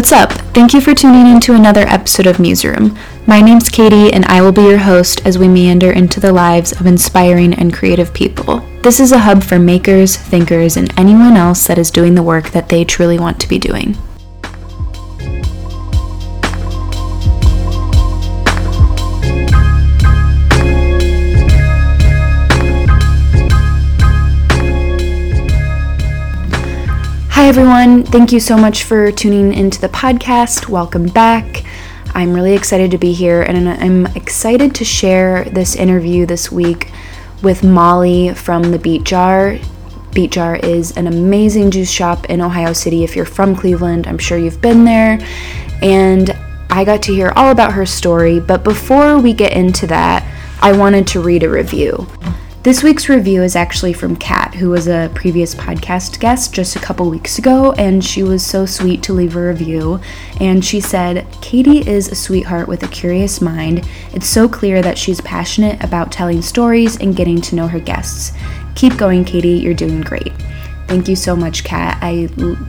What's up? Thank you for tuning in to another episode of Museroom. My name's Katie, and I will be your host as we meander into the lives of inspiring and creative people. This is a hub for makers, thinkers, and anyone else that is doing the work that they truly want to be doing. Everyone. Thank you so much for tuning into the podcast. Welcome back. I'm really excited to be here, and I'm excited to share this interview this week with Molly from the Beet Jar. Beet Jar is an amazing juice shop in Ohio City. If you're from Cleveland, I'm sure you've been there. And I got to hear all about her story, but before we get into that, I wanted to read a review. This week's review is actually from Kat, who was a previous podcast guest just a couple weeks ago, and she was so sweet to leave a review. And she said, Katie is a sweetheart with a curious mind. It's so clear that she's passionate about telling stories and getting to know her guests. Keep going, Katie, you're doing great. Thank you so much, Kat. I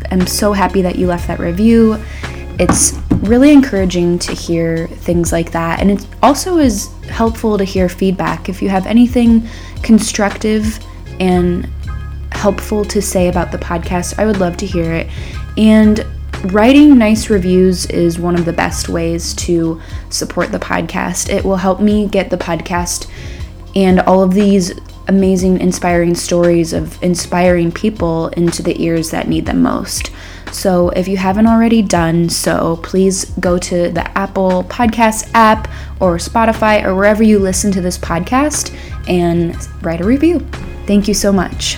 am so happy that you left that review. It's really encouraging to hear things like that, and it also is helpful to hear feedback. If you have anything constructive and helpful to say about the podcast, I would love to hear it. And writing nice reviews is one of the best ways to support the podcast. It will help me get the podcast and all of these amazing, inspiring stories of inspiring people into the ears that need them most. So, if you haven't already done so, please go to the Apple Podcast app or Spotify or wherever you listen to this podcast and write a review. Thank you so much.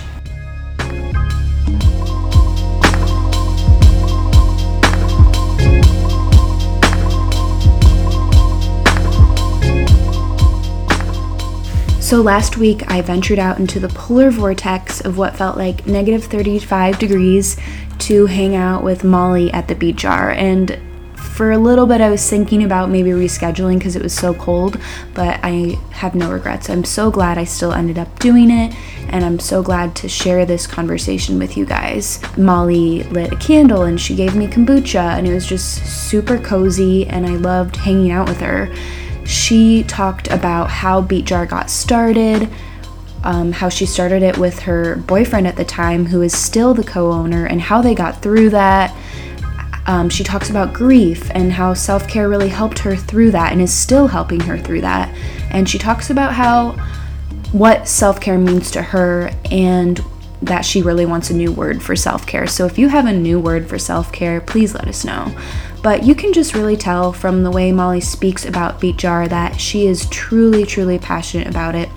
So, last week I ventured out into the polar vortex of what felt like negative 35 degrees to hang out with Molly at the Beet Jar. And for a little bit, I was thinking about maybe rescheduling because it was so cold, but I have no regrets. I'm so glad I still ended up doing it, and I'm so glad to share this conversation with you guys. Molly lit a candle and she gave me kombucha, and it was just super cozy, and I loved hanging out with her. She talked about how Beet Jar got started, um, how she started it with her boyfriend at the time, who is still the co owner, and how they got through that. Um, she talks about grief and how self care really helped her through that and is still helping her through that. And she talks about how what self care means to her and that she really wants a new word for self care. So if you have a new word for self care, please let us know. But you can just really tell from the way Molly speaks about Beet Jar that she is truly, truly passionate about it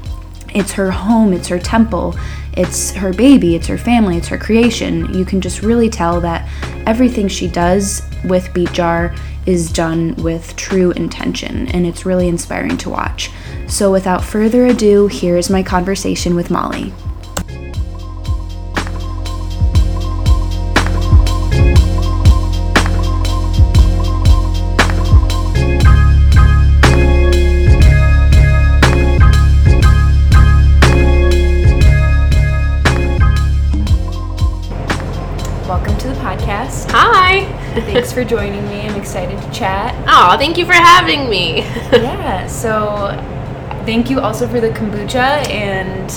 it's her home, it's her temple, it's her baby, it's her family, it's her creation. You can just really tell that everything she does with Beet Jar is done with true intention, and it's really inspiring to watch. So, without further ado, here's my conversation with Molly. For joining me. I'm excited to chat. Oh, thank you for having me. yeah, so thank you also for the kombucha and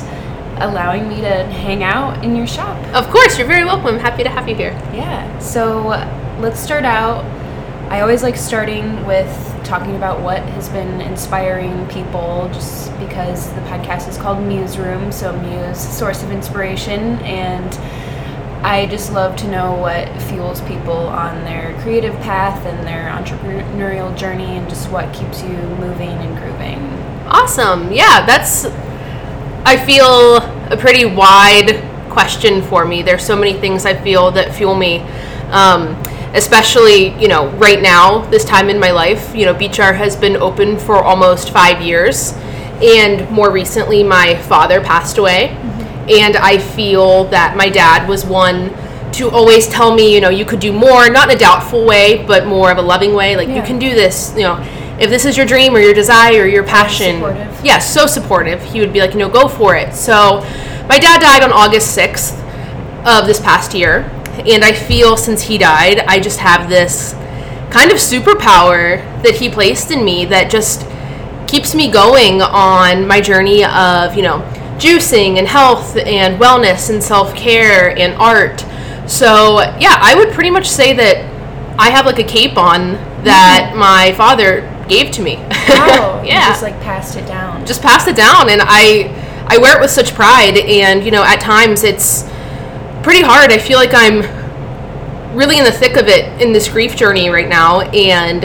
allowing me to hang out in your shop. Of course, you're very welcome. Happy to have you here. Yeah, so let's start out. I always like starting with talking about what has been inspiring people just because the podcast is called Muse Room, so Muse, source of inspiration, and I just love to know what fuels people on their creative path and their entrepreneurial journey and just what keeps you moving and grooving. Awesome. Yeah, that's, I feel, a pretty wide question for me. There's so many things I feel that fuel me. Um, especially, you know, right now, this time in my life, you know, Beet has been open for almost five years. And more recently, my father passed away. Mm-hmm and I feel that my dad was one to always tell me, you know, you could do more, not in a doubtful way, but more of a loving way. Like, yeah. you can do this, you know, if this is your dream or your desire or your passion. Yes, yeah, so supportive. He would be like, you know, go for it. So, my dad died on August 6th of this past year. And I feel since he died, I just have this kind of superpower that he placed in me that just keeps me going on my journey of, you know, juicing and health and wellness and self care and art. So, yeah, I would pretty much say that I have like a cape on that mm-hmm. my father gave to me. Wow. Oh, you yeah. just like passed it down. just passed it down and I I wear it with such pride and you know at times it's pretty hard. I feel like I'm really in the thick of it in this grief journey right now and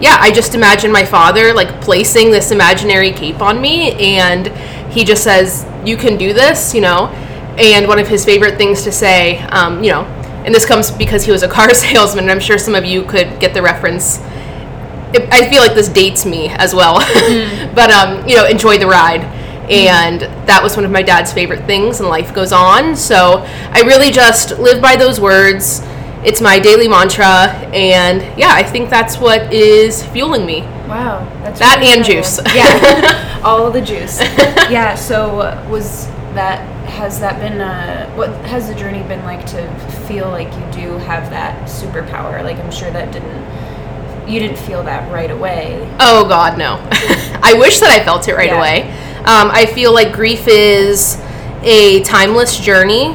yeah, I just imagine my father like placing this imaginary cape on me and he just says, "You can do this," you know. And one of his favorite things to say, um, you know, and this comes because he was a car salesman, and I'm sure some of you could get the reference it, I feel like this dates me as well. but um, you know, enjoy the ride. And that was one of my dad's favorite things, and life goes on. So I really just live by those words. It's my daily mantra, and yeah, I think that's what is fueling me. Wow, that's That really and incredible. juice. Yeah, all the juice. Yeah. So uh, was that has that been uh, what has the journey been like to feel like you do have that superpower? Like I'm sure that didn't you didn't feel that right away. Oh God, no. I wish that I felt it right Yeah. away. Um, I feel like grief is a timeless journey,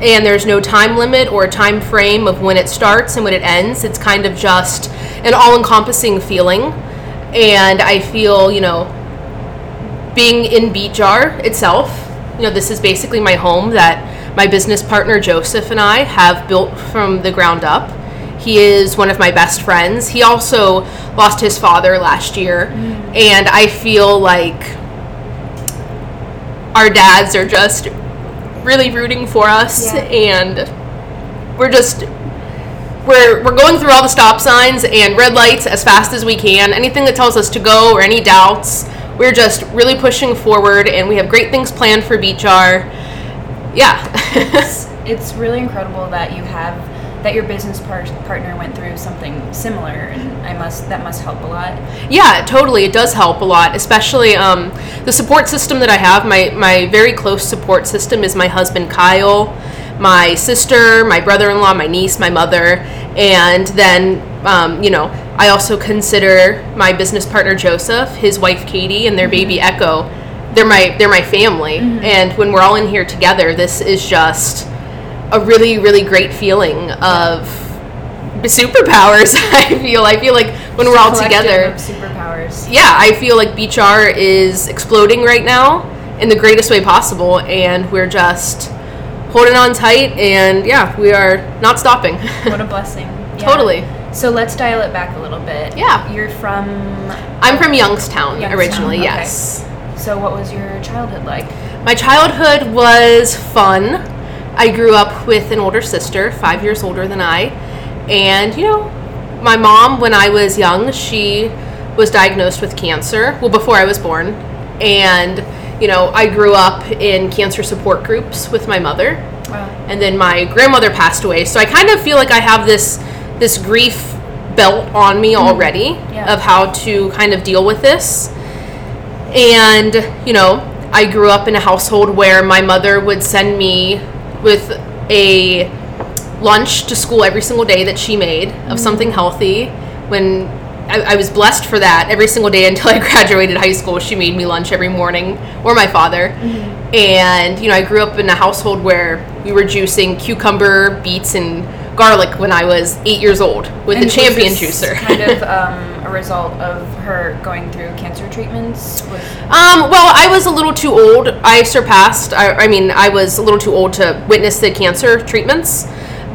and there's no time limit or time frame of when it starts and when it ends. It's kind of just an all-encompassing feeling, and I feel, you know, being in Beet Jar itself. You know, this is basically my home that my business partner Joseph and I have built from the ground up. He is one of my best friends. He also lost his father last year, mm. and I feel like our dads are just really rooting for us, Yeah. and we're just we're we're going through all the stop signs and red lights as fast as we can. Anything that tells us to go or any doubts, we're just really pushing forward, and we have great things planned for Beet Jar. Yeah. It's, it's really incredible that you have that your business par- partner went through something similar, and I must that must help a lot. Yeah, totally. It does help a lot, especially um, the support system that I have. My my very close support system is my husband Kyle, my sister, my brother-in-law, my niece, my mother, and then um, you know I also consider my business partner Joseph, his wife Katie, and their baby Echo. They're my they're my family, and when we're all in here together, this is just a really really great feeling of superpowers. I feel I feel like when we're all together superpowers. yeah, I feel like Beet Jar is exploding right now in the greatest way possible, and we're just holding on tight, and yeah, we are not stopping. What a blessing. Yeah. Totally. So let's dial it back a little bit. Yeah. You're from. I'm from Youngstown, Youngstown, originally, okay. yes. So what was your childhood like? My childhood was fun. I grew up with an older sister, five years older than I, and you know, my mom, when I was young, she was diagnosed with cancer. Well, before I was born, and you know, I grew up in cancer support groups with my mother. Wow. and then my grandmother passed away. So I kind of feel like I have this this grief belt on me mm-hmm. already Yeah. of how to kind of deal with this. And you know, I grew up in a household where my mother would send me with a lunch to school every single day that she made of mm-hmm. something healthy. When I, I was blessed for that every single day until I graduated high school, she made me lunch every morning, or my father. And you know, I grew up in a household where we were juicing cucumber, beets, and garlic when I was eight years old with And the champion juicer. kind of um, a result of her going through cancer treatments. Was, Um, well, I was a little too old. I surpassed. I, I mean, I was a little too old to witness the cancer treatments.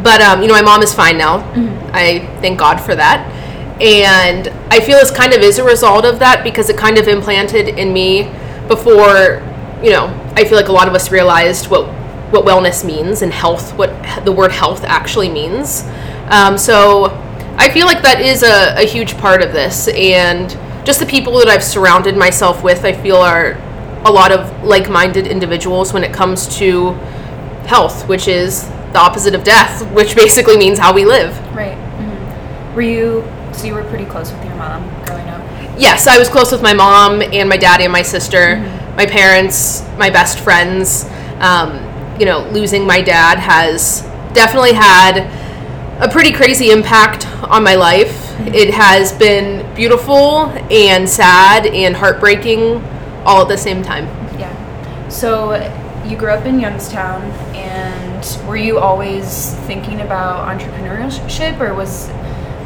But um, you know, my mom is fine now. I thank God for that. And I feel this kind of is a result of that because it kind of implanted in me before. You know, I feel like a lot of us realized what what wellness means and health, what the word health actually means. Um, so I feel like that is a, a huge part of this, and just the people that I've surrounded myself with, I feel are a lot of like-minded individuals when it comes to health, which is the opposite of death, which basically means how we live. right. hmm Were you? So you were pretty close with your mom growing up. Yes, I was close with my mom and my daddy and my sister, my parents, my best friends. Um, you know, losing my dad has definitely had a pretty crazy impact on my life. It has been beautiful and sad and heartbreaking all at the same time. Yeah. So you grew up in Youngstown, and were you always thinking about entrepreneurship, or was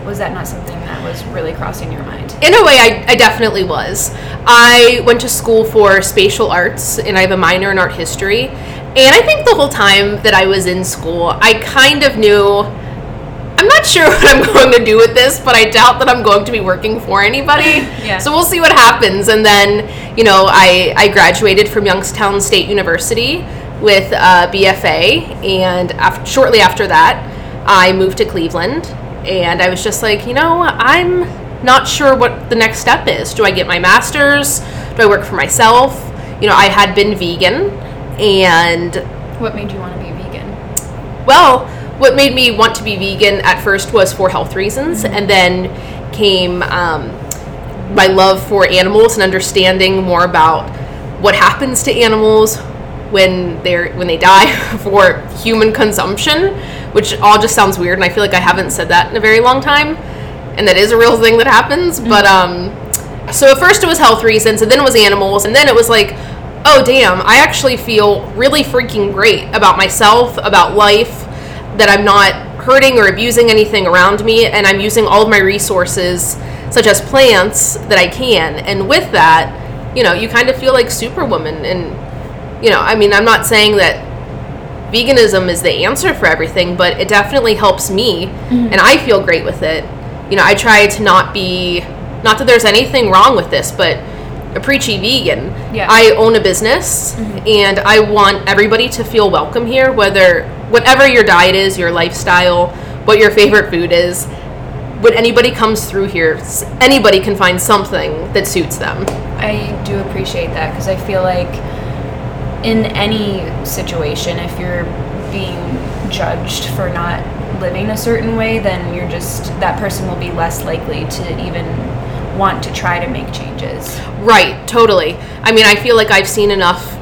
was that not something that was really crossing your mind? In a way, I, I definitely was. I went to school for spatial arts, and I have a minor in art history. And I think the whole time that I was in school, I kind of knew I'm not sure what I'm going to do with this, but I doubt that I'm going to be working for anybody. Yeah. So we'll see what happens. And then, you know, I, I graduated from Youngstown State University with a BFA. And af- shortly after that, I moved to Cleveland. And I was just like, you know, I'm not sure what the next step is. Do I get my master's? Do I work for myself? You know, I had been vegan. And What made you want to be vegan? well, what made me want to be vegan at first was for health reasons, and then came um, my love for animals and understanding more about what happens to animals when they're when they die for human consumption, which all just sounds weird, and I feel like I haven't said that in a very long time, and that is a real thing that happens. But um, so at first it was health reasons, and then it was animals, and then it was like, oh damn, I actually feel really freaking great about myself, about life, that I'm not hurting or abusing anything around me, and I'm using all of my resources, such as plants, that I can. And with that, you know, you kind of feel like Superwoman. And, you know, I mean, I'm not saying that veganism is the answer for everything, but it definitely helps me, mm-hmm. and I feel great with it. You know, I try to not be, not that there's anything wrong with this, but a preachy vegan. Yeah. I own a business, mm-hmm. and I want everybody to feel welcome here, whether whatever your diet is, your lifestyle, what your favorite food is. When anybody comes through here, anybody can find something that suits them. I do appreciate that because I feel like in any situation, if you're being judged for not living a certain way, then you're just that person will be less likely to even want to try to make changes. Right, totally. I mean, I feel like I've seen enough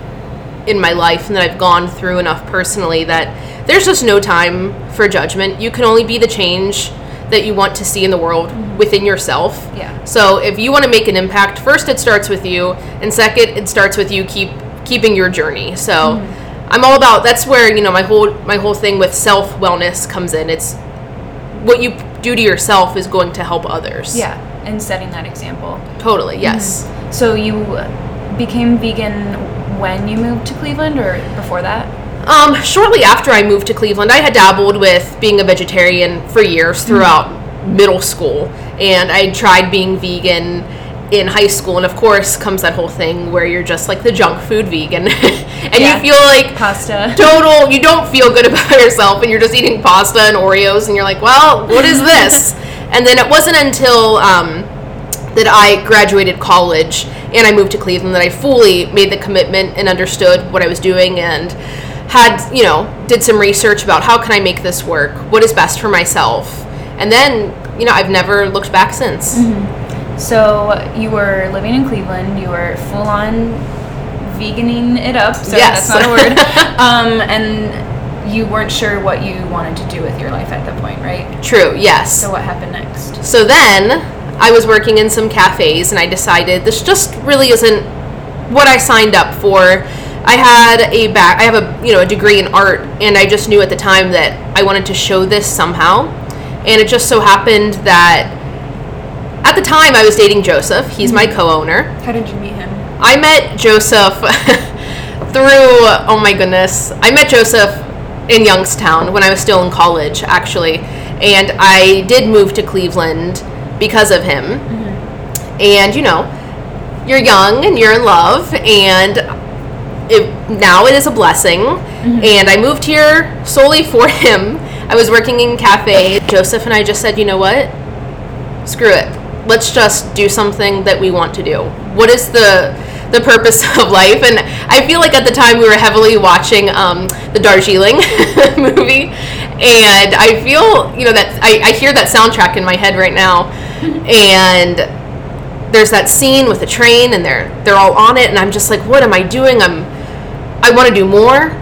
in my life and that I've gone through enough personally that there's just no time for judgment. You can only be the change that you want to see in the world within yourself. Yeah. So if you want to make an impact, first it starts with you, and second it starts with you keep keeping your journey. So I'm all about that's where, you know, my whole my whole thing with self-wellness comes in. It's what you do to yourself is going to help others. Yeah, and setting that example. Totally. Yes. So you became vegan when you moved to Cleveland or before that? Um, shortly after I moved to Cleveland, I had dabbled with being a vegetarian for years throughout middle school, and I tried being vegan in high school. And of course, comes that whole thing where you're just like the junk food vegan, and Yeah. you feel like Pasta. total. You don't feel good about yourself, and you're just eating pasta and Oreos, and you're like, well, what is this? And then it wasn't until um, that I graduated college and I moved to Cleveland that I fully made the commitment and understood what I was doing and had, you know, did some research about how can I make this work? What is best for myself? And then, you know, I've never looked back since. So you were living in Cleveland. You were full on veganing it up. Sorry, Yes. that's not a word. um, and you weren't sure what you wanted to do with your life at that point, right? True, yes. So what happened next? So then I was working in some cafes and I decided this just really isn't what I signed up for. I had a back I have a you know a degree in art and I just knew at the time that I wanted to show this somehow. And it just so happened that at the time I was dating Joseph. He's my mm-hmm. co-owner. How did you meet him? I met Joseph through oh my goodness. I met Joseph in Youngstown when I was still in college actually. And I did move to Cleveland because of him. Mm-hmm. And you know, you're young and you're in love and it, now it is a blessing. Mm-hmm. And I moved here solely for him. I was working in cafe. Joseph and I just said, "You know what? screw it. Let's just do something that we want to do. What is the the purpose of life? And I feel like at the time we were heavily watching um, the Darjeeling movie, and I feel you know that I, I hear that soundtrack in my head right now, and there's that scene with the train, and they're they're all on it, and I'm just like, what am I doing? I'm I want to do more.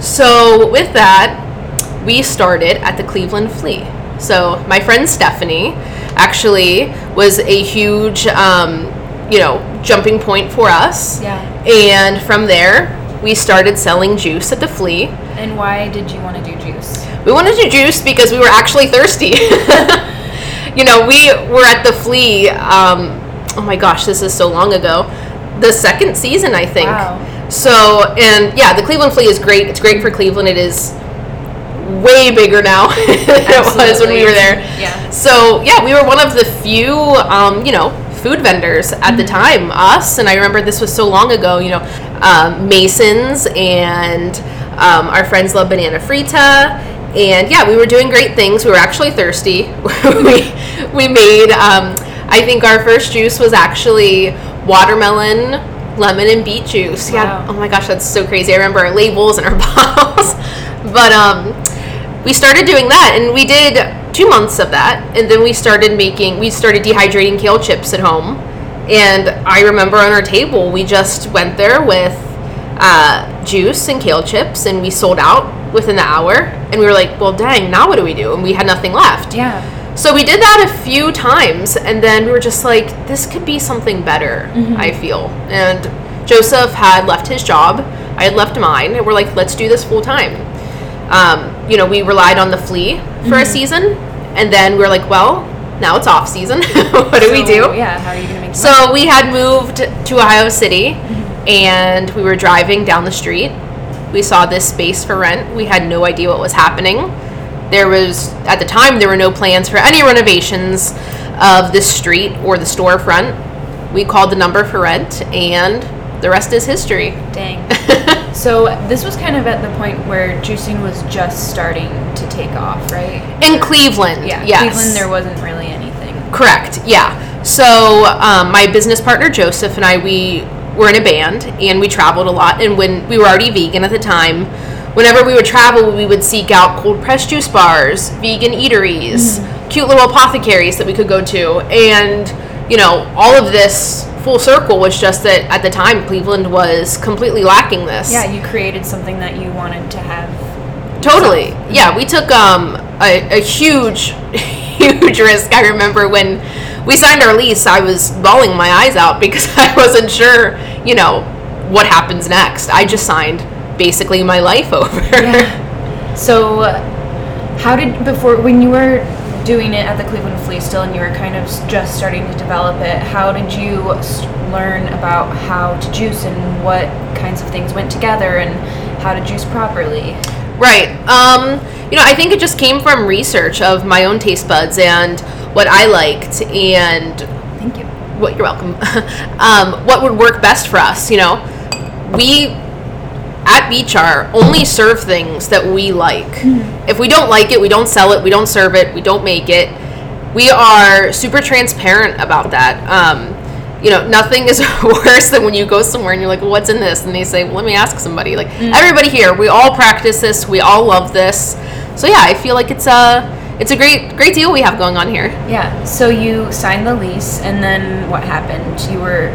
So with that, we started at the Cleveland Flea. So my friend Stephanie actually was a huge, um, you know, jumping point for us. Yeah. And from there, we started selling juice at the Flea. And why did you want to do juice? We wanted to do juice because we were actually thirsty. you know, we were at the Flea. Um, oh my gosh, this is so long ago. The second season, I think. Wow. So, and yeah, the Cleveland Flea is great. It's great for Cleveland. It is way bigger now than it was when we were there. Yeah. So, yeah, we were one of the few, um, you know, food vendors at the time. Us, and I remember this was so long ago, you know, um, Masons and um, our friends love Banana Frita. And yeah, we were doing great things. We were actually thirsty. we, we made, um, I think our first juice was actually watermelon, lemon, and beet juice. Yeah. Wow. Oh my gosh, that's so crazy. I remember our labels and our bottles. But um, we started doing that and we did two months of that and then we started making we started dehydrating kale chips at home and i remember on our table we just went there with uh, juice and kale chips and we sold out within the hour and we were like well dang now what do we do and we had nothing left Yeah. so we did that a few times, and then we were just like, this could be something better, I feel. And Joseph had left his job, I had left mine, and we're like, let's do this full time. Um, you know, we relied on the flea for a season, and then we were like, well, now it's off season. what do we do? Yeah. How are you gonna make? So we had moved to Ohio City and we were driving down the street. We saw this space for rent. We had no idea what was happening. There was, at the time, there were no plans for any renovations of this street or the storefront. We called the number for rent and the rest is history. Dang. so this was kind of at the point where juicing was just starting to take off, right? In Cleveland, Yeah. yes. Cleveland, there wasn't really anything. Correct. Yeah. So um, my business partner Joseph and I we were in a band and we traveled a lot. And when we were already vegan at the time, whenever we would travel, we would seek out cold pressed juice bars, vegan eateries, cute little apothecaries that we could go to, and you know all of this full circle was just that at the time Cleveland was completely lacking this. Yeah, you created something that you wanted to have. Totally. Yeah, we took um, a, a huge, huge risk. I remember when we signed our lease, I was bawling my eyes out because I wasn't sure, you know, what happens next. I just signed basically my life over. Yeah. So, how did before when you were doing it at the Cleveland Flea still, and you were kind of just starting to develop it? How did you learn about how to juice and what kinds of things went together and how to juice properly? Right. Um, you know, I think it just came from research of my own taste buds and what I liked and Thank you. what you're welcome. um, what would work best for us? You know, we at Beet Jar only serve things that we like. If we don't like it, we don't sell it, we don't serve it, we don't make it. We are super transparent about that. Um, you know, nothing is worse than when you go somewhere and you're like, well, "What's in this?" and they say, "Well, let me ask somebody." Like everybody here, we all practice this, we all love this. So yeah, I feel like it's a it's a great great deal we have going on here. Yeah. So you signed the lease, and then what happened? You were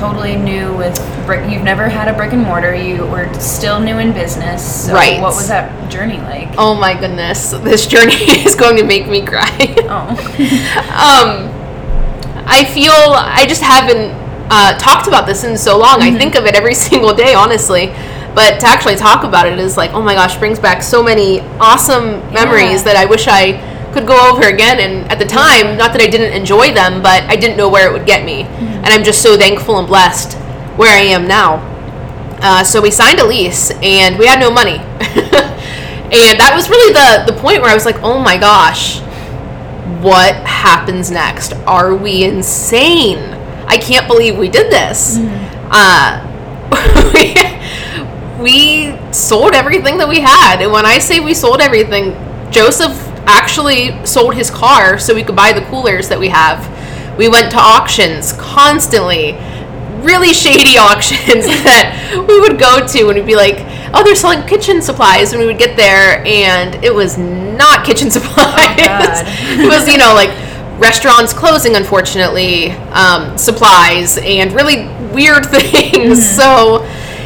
totally new with brick. You've never had a brick and mortar. You were still new in business. So Right. What was that journey like? Oh my goodness, this journey is going to make me cry. Oh. um, I feel I just haven't uh, talked about this in so long. I think of it every single day, honestly. But to actually talk about it is like, oh my gosh, brings back so many awesome memories Yeah. that I wish I could go over again. And at the time, not that I didn't enjoy them, but I didn't know where it would get me. And I'm just so thankful and blessed where I am now. Uh, so we signed a lease and we had no money. and that was really the, the point where I was like, oh my gosh, what happens next? Are we insane? I can't believe we did this. Uh, we, we sold everything that we had. And when I say we sold everything, Joseph actually sold his car so we could buy the coolers that we have. We went to auctions constantly, really shady auctions that we would go to and we'd be like, oh, they're selling kitchen supplies. And we would get there and it was not kitchen supplies. God. it was, you know, like restaurants closing, unfortunately, um, supplies, and really weird things. So,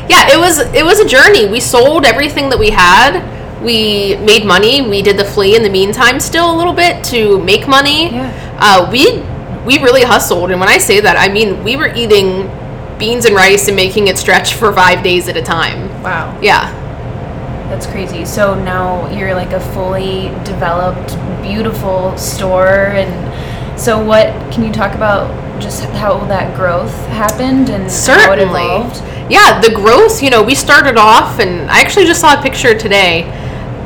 yeah, it was it was a journey. We sold everything that we had. We made money. We did the flea in the meantime, still a little bit to make money. Yeah. uh, we we really hustled, and when I say that, I mean we were eating beans and rice and making it stretch for five days at a time. Wow. Yeah. That's crazy. So now you're like a fully developed, beautiful store. And so, what can you talk about just how that growth happened and how it evolved? Yeah, the growth, you know, we started off, and I actually just saw a picture today.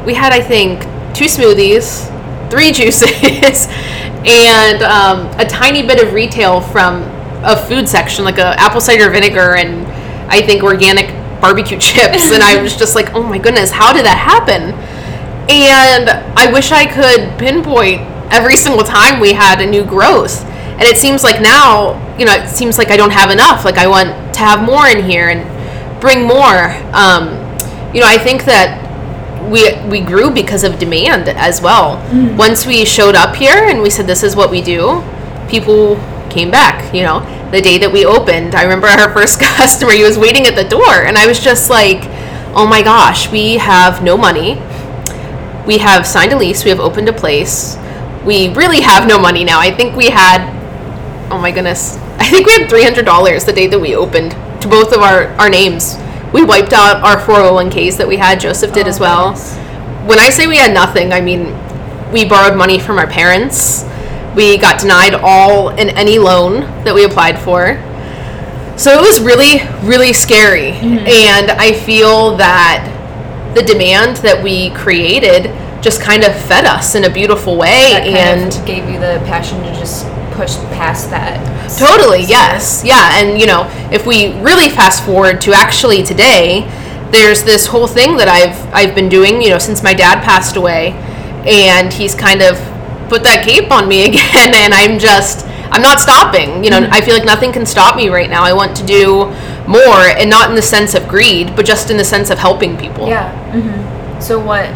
We had, I think, two smoothies, three juices, and um, a tiny bit of retail from a food section, like a apple cider vinegar and I think organic barbecue chips. and I was just like, oh my goodness, how did that happen? And I wish I could pinpoint every single time we had a new growth. And it seems like now, you know, it seems like I don't have enough. Like I want to have more in here and bring more. Um, you know, I think that we we grew because of demand as well. Mm. Once we showed up here and we said this is what we do, people came back. You know, the day that we opened, I remember our first customer. He was waiting at the door, and I was just like, "Oh my gosh, we have no money. We have signed a lease. We have opened a place. We really have no money now. I think we had, oh my goodness, I think we had three hundred dollars the day that we opened to both of our our names. We wiped out our 401ks that we had. Joseph did Oh, as well. goodness. When I say we had nothing, I mean we borrowed money from our parents. We got denied all and any loan that we applied for. So it was really, really scary. Mm-hmm. And I feel that the demand that we created just kind of fed us in a beautiful way. And gave you the passion to just push past that. Totally, yes. Yeah, and you know, if we really fast forward to actually today, there's this whole thing that I've I've been doing, you know, since my dad passed away, and he's kind of put that cape on me again and I'm just I'm not stopping. You know, I feel like nothing can stop me right now. I want to do more and not in the sense of greed, but just in the sense of helping people. Yeah. hmm So, what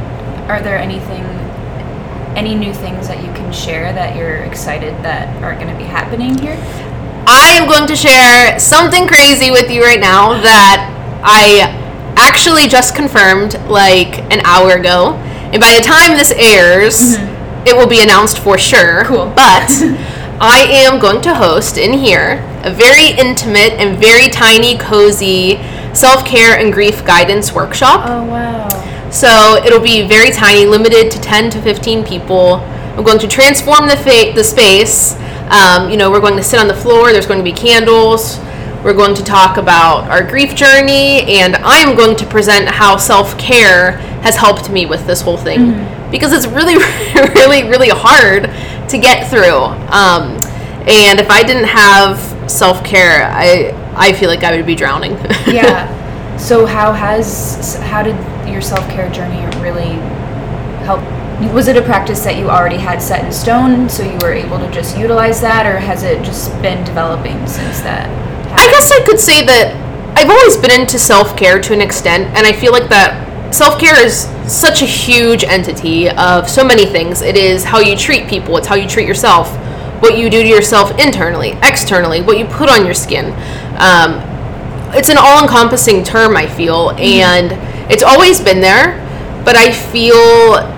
are there anything, any new things that you can share that you're excited that are going to be happening here? I am going to share something crazy with you right now that I actually just confirmed like an hour ago. And by the time this airs, mm-hmm. it will be announced for sure. Cool. But I am going to host in here a very intimate and very tiny, cozy self care and grief guidance workshop. Oh wow. So it'll be very tiny, limited to 10 to 15 people. I'm going to transform the, fa- the space. Um, you know, we're going to sit on the floor. There's going to be candles. We're going to talk about our grief journey, and I'm going to present how self care has helped me with this whole thing because it's really, really, really hard to get through. Um, and if I didn't have self care, I I feel like I would be drowning. Yeah. So how has how did your self care journey really help? Was it a practice that you already had set in stone, so you were able to just utilize that, or has it just been developing since that? I guess I could say that I've always been into self care to an extent, and I feel like that self care is such a huge entity of so many things. It is how you treat people, it's how you treat yourself, what you do to yourself internally, externally, what you put on your skin. Um, it's an all encompassing term, I feel, and it's always been there, but I feel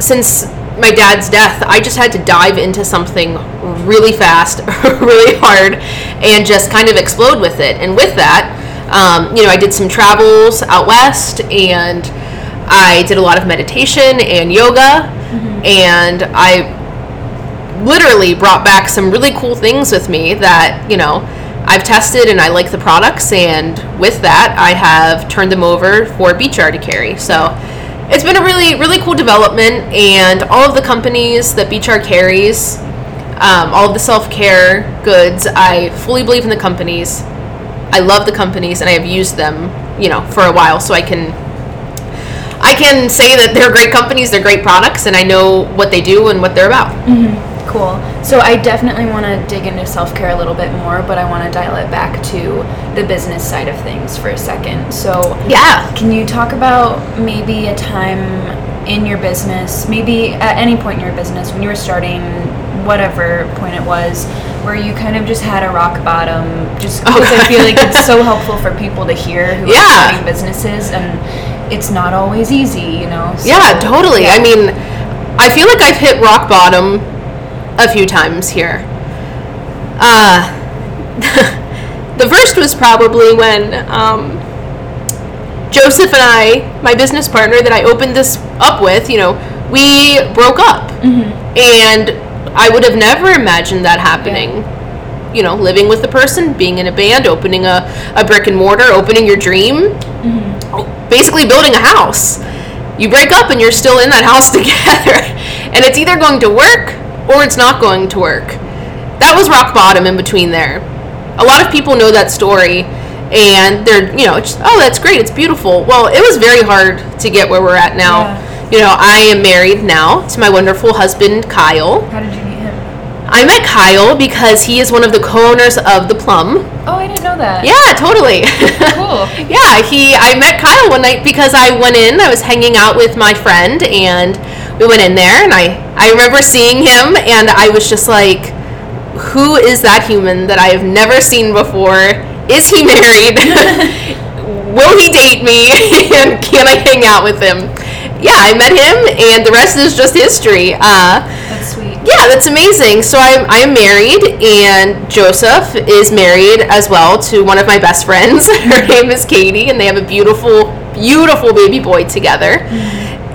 since my dad's death, I just had to dive into something really fast, really hard, and just kind of explode with it. And with that, um, you know, I did some travels out west, and I did a lot of meditation and yoga, and I literally brought back some really cool things with me that you know I've tested and I like the products, and with that, I have turned them over for Beet Jar to carry. So it's been a really, really cool development, and all of the companies that Beet Jar carries, um, all of the self care goods, I fully believe in the companies. I love the companies, and I have used them, you know, for a while, so I can. I can say that they're great companies, they're great products, and I know what they do and what they're about. Cool. So I definitely want to dig into self care a little bit more, but I want to dial it back to the business side of things for a second. So Yeah. Can you talk about maybe a time in your business, maybe at any point in your business when you were starting, whatever point it was, where you kind of just had a rock bottom? Just oh. because I feel like it's so helpful for people to hear who Yeah. are starting businesses, and it's not always easy, you know. So- Yeah, totally. Yeah. I mean, I feel like I've hit rock bottom a few times here. Uh, the first was probably when um, Joseph and I, my business partner that I opened this up with, you know, we broke up. And I would have never imagined that happening. You know, living with the person, being in a band, opening a, a brick and mortar, opening your dream, basically building a house. You break up and you're still in that house together. and it's either going to work or it's not going to work. That was rock bottom in between there. A lot of people know that story and they're, you know, it's, oh, that's great, it's beautiful. Well, it was very hard to get where we're at now. Yeah. You know, I am married now to my wonderful husband, Kyle. How did you meet him? I met Kyle because he is one of the co-owners of the Plum. Oh, I didn't know that. Yeah, totally. Cool. yeah, he. I met Kyle one night because I went in. I was hanging out with my friend, and we went in there, and I I remember seeing him, and I was just like, "Who is that human that I have never seen before? Is he married? Will he date me? and can I hang out with him?" Yeah, I met him, and the rest is just history. Uh, That's sweet. yeah, that's amazing. So I'm I'm married, and Joseph is married as well to one of my best friends. Her name is Katie, and they have a beautiful, beautiful baby boy together.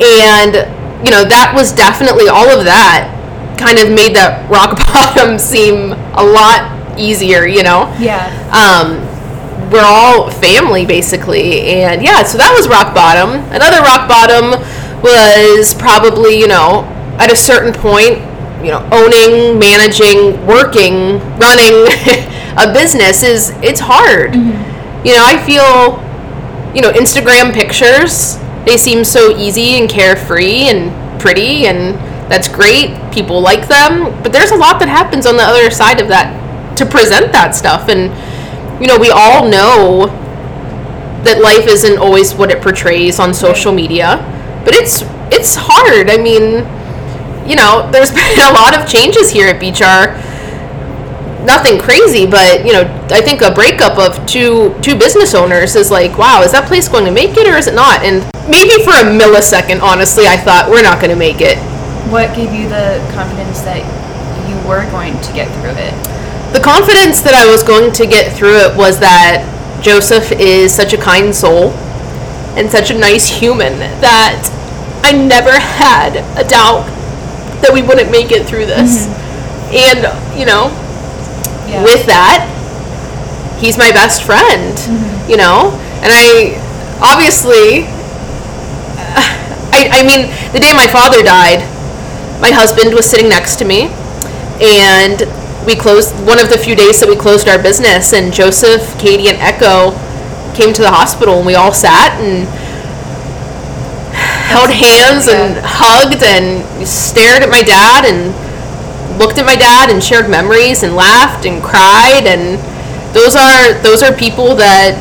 And you know that was definitely all of that kind of made that rock bottom seem a lot easier. You know Yeah. um, we're all family basically and yeah so that was rock bottom another rock bottom was probably you know at a certain point you know owning managing working running a business is it's hard you know i feel you know instagram pictures they seem so easy and carefree and pretty and that's great. People like them. But there's a lot that happens on the other side of that to present that stuff. And you know we all know that life isn't always what it portrays on social media. But it's it's hard. I mean you know there's been a lot of changes here at Beet Jar nothing crazy but you know i think a breakup of two two business owners is like wow is that place going to make it or is it not and maybe for a millisecond honestly i thought we're not going to make it What gave you the confidence that you were going to get through it? the confidence that I was going to get through it was that Joseph is such a kind soul and such a nice human that I never had a doubt that we wouldn't make it through this. Mm-hmm. And, you know, Yeah. with that, he's my best friend, mm-hmm. you know? And I obviously, I, I mean, the day my father died, my husband was sitting next to me, and we closed one of the few days that we closed our business, and Joseph, Katie, and Echo came to the hospital, and we all sat and held hands and hugged and stared at my dad and looked at my dad and shared memories and laughed and cried and those are those are people that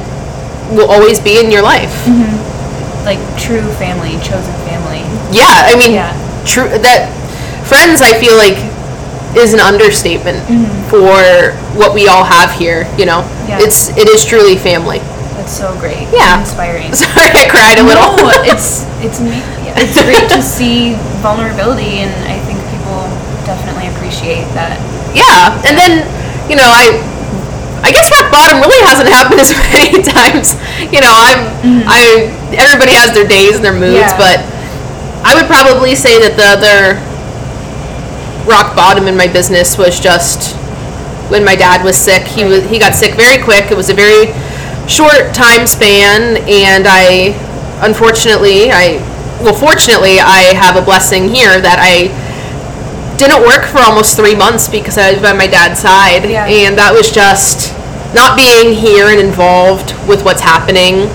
will always be in your life. Mm-hmm. like true family, chosen family. Yeah, I mean, Yeah. true that friends. I feel like is an understatement mm-hmm. for what we all have here. You know, Yeah. it's it is truly family. That's so great. Yeah. and inspiring. Sorry, I cried a little. No, it's it's yeah, it's great to see vulnerability, and I think people definitely appreciate that. yeah, and then you know I. I guess rock bottom really hasn't happened as many times. You know, I'm, mm-hmm. I, everybody has their days and their moods, Yeah. but I would probably say that the other rock bottom in my business was just when my dad was sick. He was he got sick very quick. It was a very short time span, and I unfortunately I well fortunately I have a blessing here that I didn't work for almost three months because I was by my dad's side, Yeah. and that was just not being here and involved with what's happening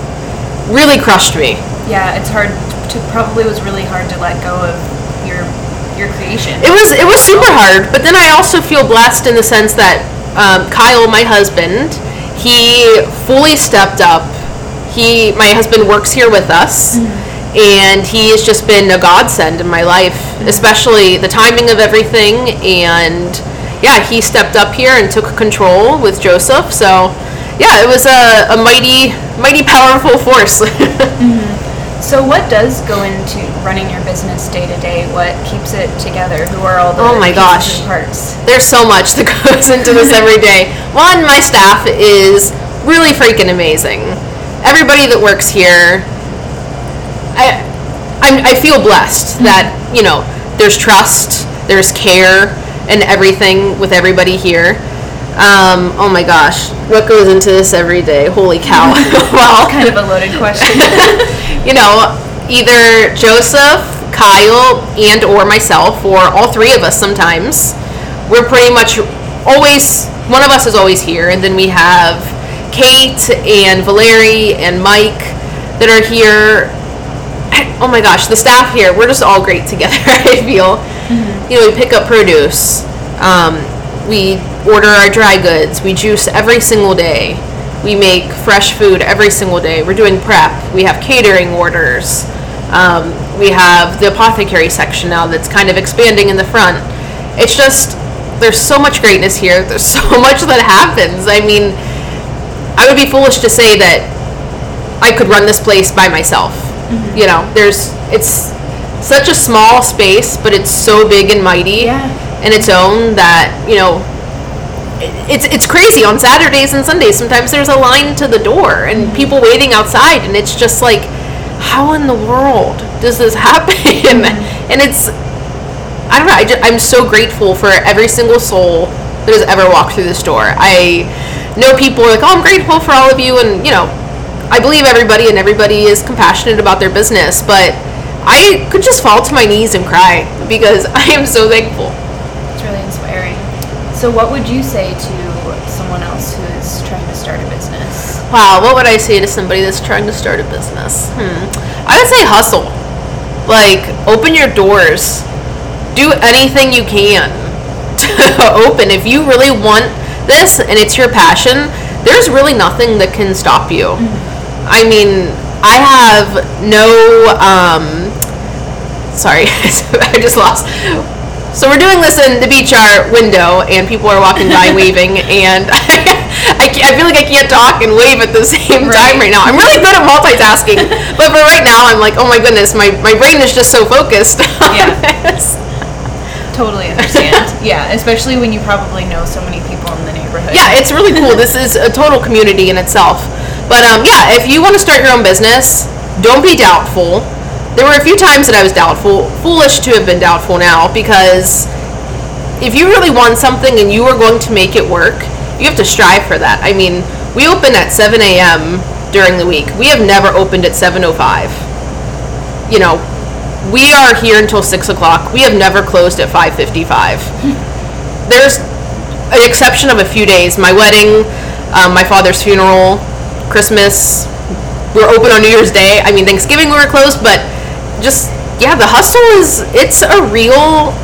really crushed me. Yeah, it's hard to probably was really hard to let go of your your creation. It was it was super hard, but then I also feel blessed in the sense that um, Kyle, my husband, he fully stepped up. He, my husband, works here with us, and he has just been a godsend in my life, especially the timing of everything. And yeah, he stepped up here and took control with Joseph. So yeah, it was a, a mighty, mighty powerful force. Mm-hmm. So, what does go into running your business day to day? What keeps it together? Who are all the oh my gosh parts? There's so much that goes into this every day. One, my staff is really freaking amazing. Everybody that works here, I, I, I feel blessed mm-hmm. that you know there's trust, there's care, and everything with everybody here. Um, oh my gosh, what goes into this every day? Holy cow! well, kind of a loaded question. you know, either Joseph, Kyle, and or myself, or all three of us sometimes. We're pretty much always one of us is always here, and then we have Kate and Valeri and Mike that are here. Oh my gosh, the staff here, we're just all great together, I feel. Mm-hmm. You know, we pick up produce. Um, we order our dry goods. We juice every single day. We make fresh food every single day. We're doing prep. We have catering orders. Um, we have the apothecary section now that's kind of expanding in the front. It's just, there's so much greatness here. There's so much that happens. I mean, I would be foolish to say that I could run this place by myself. Mm-hmm. You know, there's, it's such a small space, but it's so big and mighty. Yeah in its own that you know it's it's crazy on Saturdays and Sundays. Sometimes there's a line to the door and mm-hmm. people waiting outside, and it's just like, how in the world does this happen? Mm-hmm. And it's I don't know. I just, I'm so grateful for every single soul that has ever walked through this door. I know people are like, oh, I'm grateful for all of you, and you know, I believe everybody and everybody is compassionate about their business, but I could just fall to my knees and cry because I am so thankful. It's really inspiring. So, what would you say to someone else who is trying to start a business? Wow, what would I say to somebody that's trying to start a business? Hmm. I would say hustle. Like, open your doors. Do anything you can to open. If you really want this and it's your passion, there's really nothing that can stop you. Mm-hmm. I mean, I have no um, sorry, I just lost. So we're doing this in the Beet Jar window, and people are walking by waving, and I, I, feel like I can't talk and wave at the same right. time right now. I'm really good at multitasking, but for right now, I'm like, oh my goodness, my, my brain is just so focused yeah. this. Totally understand. yeah, especially when you probably know so many people in the neighborhood. Yeah, it's really cool. this is a total community in itself. But um, yeah, if you want to start your own business, don't be doubtful there were a few times that I was doubtful, foolish to have been doubtful now, because if you really want something and you are going to make it work, you have to strive for that. I mean, we open at 7 a.m. during the week. We have never opened at 7:05. You know, we are here until six o'clock. We have never closed at 5:55. There's an exception of a few days. My wedding, um, my father's funeral, Christmas. We're open on New Year's Day. I mean, Thanksgiving we were closed, but just yeah, the hustle is it's a real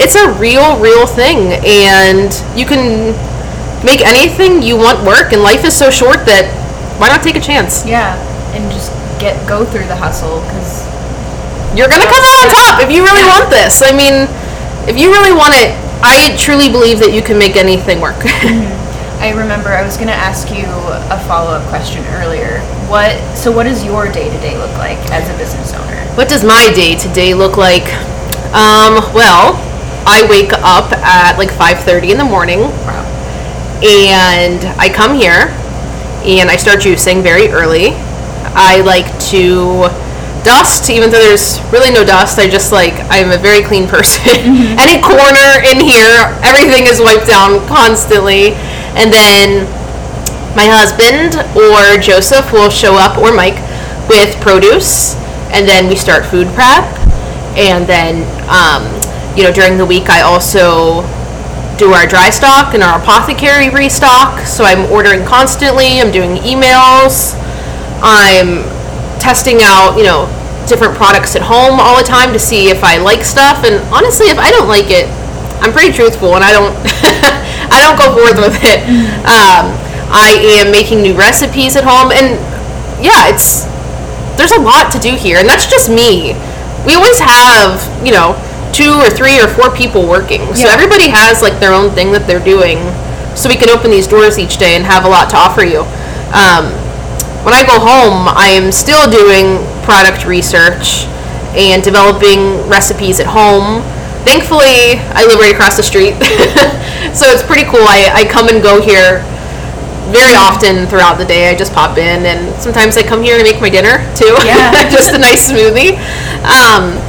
it's a real real thing and you can make anything you want work and life is so short that why not take a chance? Yeah, and just get go through the hustle cuz you're going to come out on top if you really yeah. want this. I mean, if you really want it, I truly believe that you can make anything work. mm-hmm. I remember I was going to ask you a follow-up question earlier. What so what does your day-to-day look like as a business owner? What does my day-to-day look like? Um, well, I wake up at like 5:30 in the morning. Wow. And I come here and I start juicing very early. I like to dust, even though there's really no dust. I just like I'm a very clean person. Mm-hmm. Any corner in here, everything is wiped down constantly. And then my husband or Joseph will show up, or Mike, with produce. And then we start food prep. And then, um, you know, during the week, I also do our dry stock and our apothecary restock. So I'm ordering constantly, I'm doing emails, I'm testing out, you know, different products at home all the time to see if I like stuff. And honestly, if I don't like it, I'm pretty truthful and I don't I don't go forth with it. Um, I am making new recipes at home, and yeah, it's there's a lot to do here, and that's just me. We always have you know two or three or four people working, so yeah. everybody has like their own thing that they're doing, so we can open these doors each day and have a lot to offer you. Um, when I go home, I am still doing product research and developing recipes at home. Thankfully, I live right across the street, so it's pretty cool. I, I come and go here very often throughout the day. I just pop in, and sometimes I come here to make my dinner too. Yeah. just a nice smoothie. Um,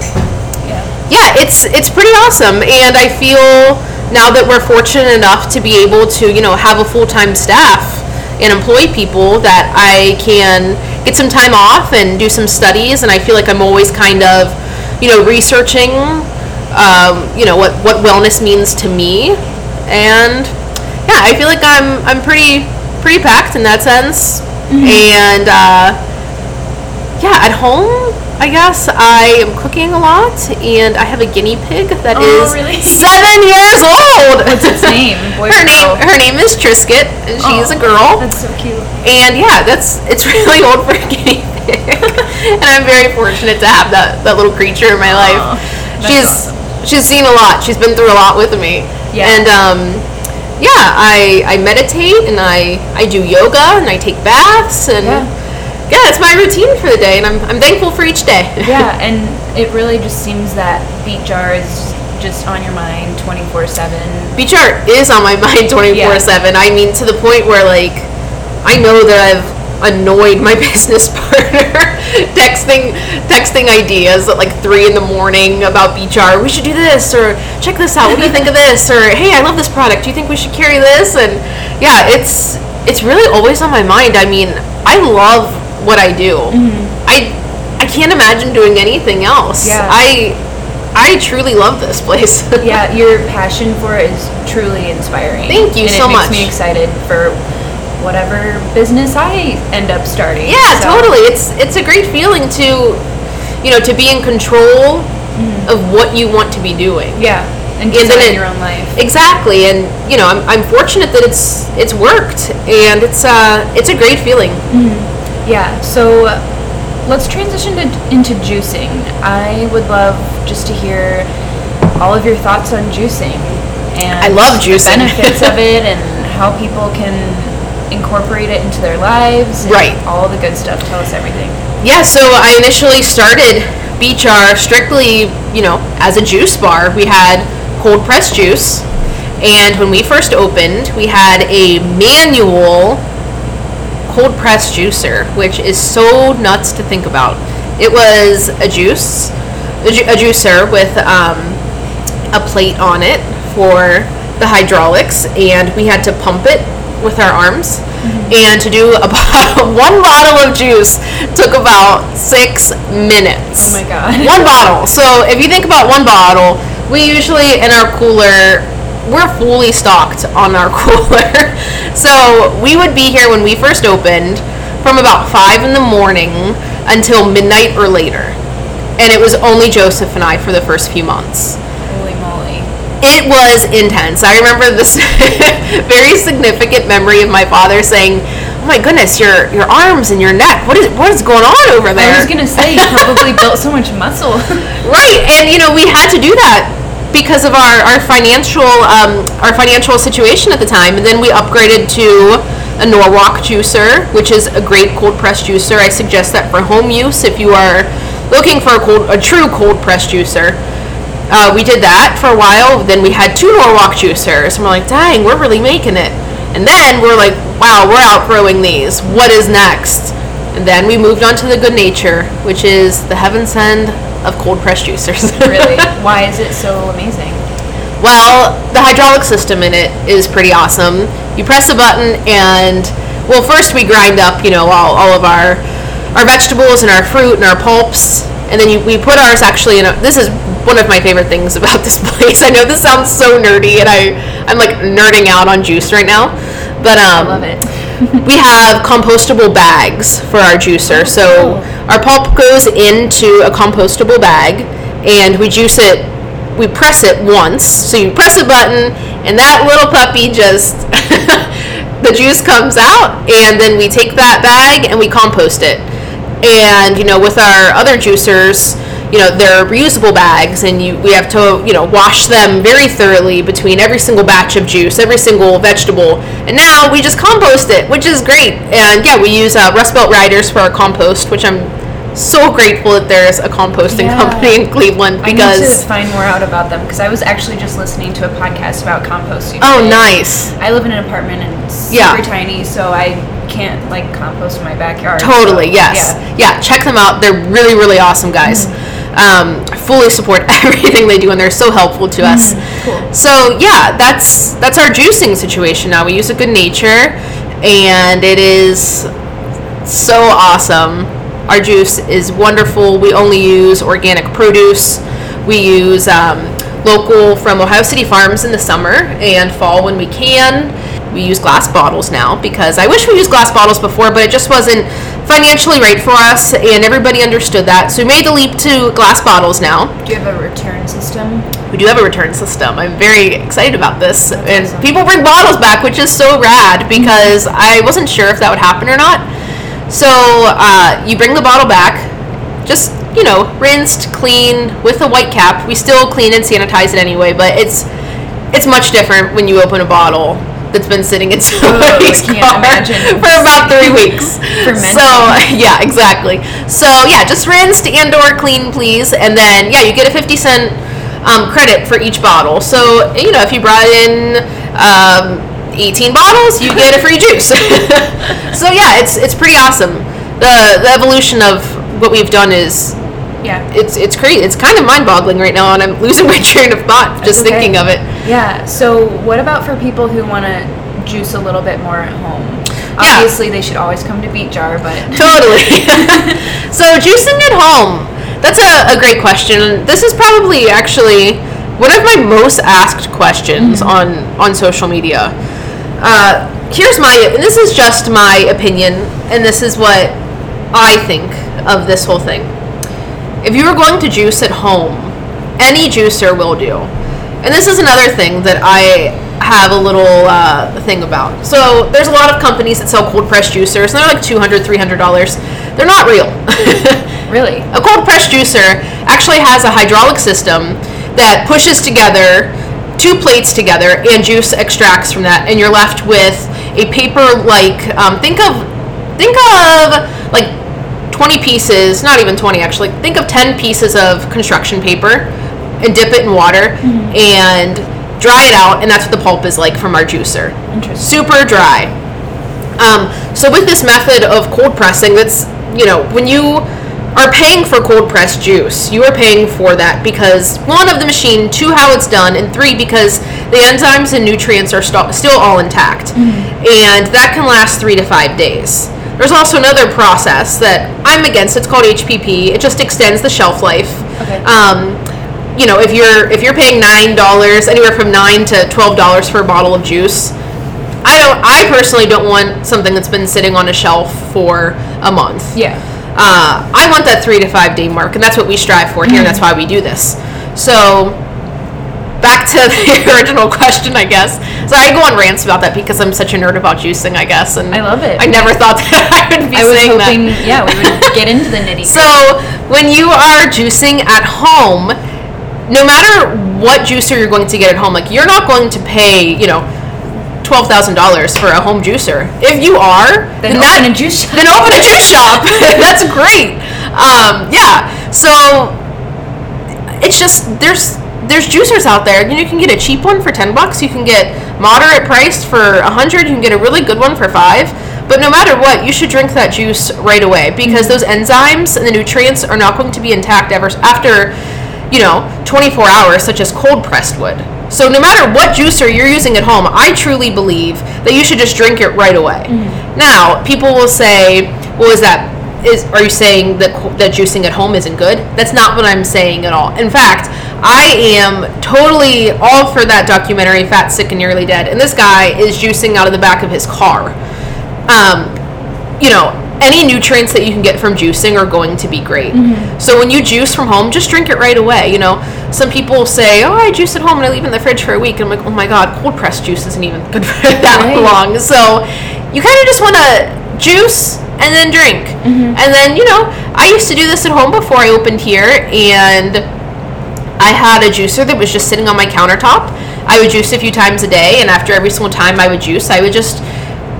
Yeah. yeah, it's it's pretty awesome, and I feel now that we're fortunate enough to be able to you know have a full time staff and employ people that I can get some time off and do some studies, and I feel like I'm always kind of you know researching um, you know what what wellness means to me, and yeah, I feel like I'm I'm pretty pretty packed in that sense, and. Uh, yeah, at home, I guess I am cooking a lot, and I have a guinea pig that Oh, is really? seven years old. What's its name? Boy her name, girl? her name is Trisket, and she's a girl. That's so cute. And yeah, that's it's really old for a guinea pig, and I'm very fortunate to have that that little creature in my life. That's she's awesome. She's seen a lot. She's been through a lot with me. Yeah. And um, yeah, I I meditate and I I do yoga and I take baths and Yeah. yeah, it's my routine for the day, and I'm I'm thankful for each day. Yeah, and it really just seems that beet jar is just on your mind 24 7. Beet Jar is on my mind 24 7. I mean, to the point where, like, I know that I've annoyed my business partner texting texting ideas at like 3 in the morning about art. We should do this, or check this out. What do you think of this? Or, hey, I love this product. Do you think we should carry this? And yeah, it's it's really always on my mind. I mean, I love what I do. Mm-hmm. I I can't imagine doing anything else. Yeah. I I truly love this place. Yeah, your passion for it is truly inspiring. Thank you and so it makes much. me excited for whatever business I end up starting. Yeah, So, totally. It's it's a great feeling to, you know, to be in control of what you want to be doing. Yeah, and design it- your own life. Exactly, and you know, I'm, I'm fortunate that it's it's worked, and it's uh it's a great feeling. Yeah, so let's transition to, into juicing. I would love just to hear all of your thoughts on juicing and I love the juicing. benefits of it and how people can incorporate it into their lives. and Right. All the good stuff. Tell us everything. Yeah, so I initially started Beet Jar strictly, you know, as a juice bar. We had cold pressed juice, and when we first opened, we had a manual cold pressed juicer, which is so nuts to think about. It was a juice, a, ju- a juicer with um, a plate on it for the hydraulics, and we had to pump it with our arms. And to do a bottle, one bottle of juice took about six minutes. Oh my God. One bottle. So if you think about one bottle, we usually in our cooler, we're fully stocked on our cooler. so we would be here when we first opened from about five in the morning until midnight or later. And it was only Joseph and I for the first few months. It was intense. I remember this very significant memory of my father saying, "Oh my goodness, your your arms and your neck. What is what is going on over there?" I was gonna say you probably built so much muscle. right, and you know we had to do that because of our our financial um, our financial situation at the time, and then we upgraded to a Norwalk juicer, which is a great cold press juicer. I suggest that for home use if you are looking for a cold a true cold press juicer. Uh, we did that for a while. Then we had two Norwalk juicers, and we're like, dang, we're really making it. And then we're like, wow, we're outgrowing these. What is next? And then we moved on to the Goodnature, which is the heaven send of cold press juicers. really? Why is it so amazing? Well, the hydraulic system in it is pretty awesome. You press a button and well, first we grind up, you know, all, all of our our vegetables and our fruit and our pulps, and then you, we put ours actually in a. This is one of my favorite things about this place. I know this sounds so nerdy, and I I'm like nerding out on juice right now, but um, I love it. we have compostable bags for our juicer. So our pulp goes into a compostable bag and we juice it, we press it once. So you press a button and that little puppy just, the juice comes out and then we take that bag and we compost it. And, you know, with our other juicers, you know, they're reusable bags and you, we have to, you know, wash them very thoroughly between every single batch of juice, every single vegetable. And now we just compost it, which is great. And yeah, we use uh, Rust Belt Riders for our compost, which I'm so grateful that there's a composting Yeah. company in Cleveland I need because to find more out about them because I was actually just listening to a podcast about composting. oh nice I live in an apartment and it's super Yeah. tiny, so I can't like compost in my backyard. Totally, so, yes. Yeah. Yeah. check them out. They're really, really awesome guys. Um, fully support everything they do, and they're so helpful to us. Cool. So yeah, that's that's our juicing situation now. We use a Goodnature, and it is so awesome. Our juice is wonderful. We only use organic produce. We use um, local from Ohio City Farms in the summer and fall when we can. We use glass bottles now because I wish we used glass bottles before, but it just wasn't financially right for us, and everybody understood that. So we made the leap to glass bottles now. Do you have a return system? We do have a return system. I'm very excited about this. and awesome. people bring bottles back, which is so rad because I wasn't sure if that would happen or not. So uh, you bring the bottle back, just you know, rinsed, clean with a white cap. We still clean and sanitize it anyway, but it's it's much different when you open a bottle that's been sitting in somebody's car imagine. for about three weeks. So yeah, exactly. So yeah, just rinsed and or clean, please, and then yeah, you get a fifty cent um, credit for each bottle. So you know, if you brought in um, eighteen bottles, you get a free juice. so yeah, it's it's pretty awesome. The the evolution of what we've done is Yeah. it's it's crazy. It's kind of mind boggling right now, and I'm losing my train of thought just okay. thinking of it. Yeah. So, what about for people who want to juice a little bit more at home? Yeah. Obviously, they should always come to Beet Jar, but Totally. so juicing at home. That's a, a great question. This is probably actually one of my most asked questions on on social media. Uh, here's my and this is just my opinion and this is what I think of this whole thing. If you were going to juice at home, any juicer will do. And this is another thing that I have a little uh, thing about. So there's a lot of companies that sell cold pressed juicers, and they're like $200, $300. They're not real. really, a cold pressed juicer actually has a hydraulic system that pushes together two plates together and juice extracts from that and you're left with a paper like um, think of think of like 20 pieces not even 20 actually. Think of 10 pieces of construction paper and dip it in water and dry it out and that's what the pulp is like from our juicer. Super dry. Um, so with this method of cold pressing, that's you know when you are paying for cold pressed juice, you are paying for that because one of the machine, two how it's done, and three because the enzymes and nutrients are st- still all intact, and that can last three to five days. There's also another process that I'm against. It's called HPP. It just extends the shelf life. Okay. Um, you know, if you're if you're paying nine dollars, anywhere from nine to twelve dollars for a bottle of juice, I don't. I personally don't want something that's been sitting on a shelf for a month. Yeah. Uh, I want that three to five day mark, and that's what we strive for here. and That's why we do this. So, to the original question, I guess. So I go on rants about that because I'm such a nerd about juicing, I guess, and I love it. I never thought that I would be I saying hoping, that. yeah, we would get into the nitty. So when you are juicing at home, no matter what juicer you're going to get at home, like you're not going to pay, you know, twelve thousand dollars for a home juicer. If you are, Then that- open a juice shop. Then open a juice shop. That's great. Um, yeah. So it's just there's there's juicers out there. You know, you can get a cheap one for ten bucks. You can get moderate priced for a hundred. You can get a really good one for five. But no matter what, you should drink that juice right away because mm-hmm. those enzymes and the nutrients are not going to be intact ever after, you know, 24 hours, such as cold pressed would. So no matter what juicer you're using at home, I truly believe that you should just drink it right away. Mm-hmm. Now, people will say, "Well, is that is are you saying that that juicing at home isn't good?" That's not what I'm saying at all. In fact, I am totally all for that documentary Fat, Sick and Nearly Dead. And this guy is juicing out of the back of his car. Um, you know, any nutrients that you can get from juicing are going to be great. So when you juice from home, just drink it right away. You know, some people say, "Oh, I juice at home and I leave it in the fridge for a week." And I'm like, "Oh my god, cold pressed juice isn't even good for that Right. long." So you kind of just want to juice and then drink. Mm-hmm. And then, you know, I used to do this at home before I opened here and I had a juicer that was just sitting on my countertop. I would juice a few times a day, and after every single time I would juice, I would just,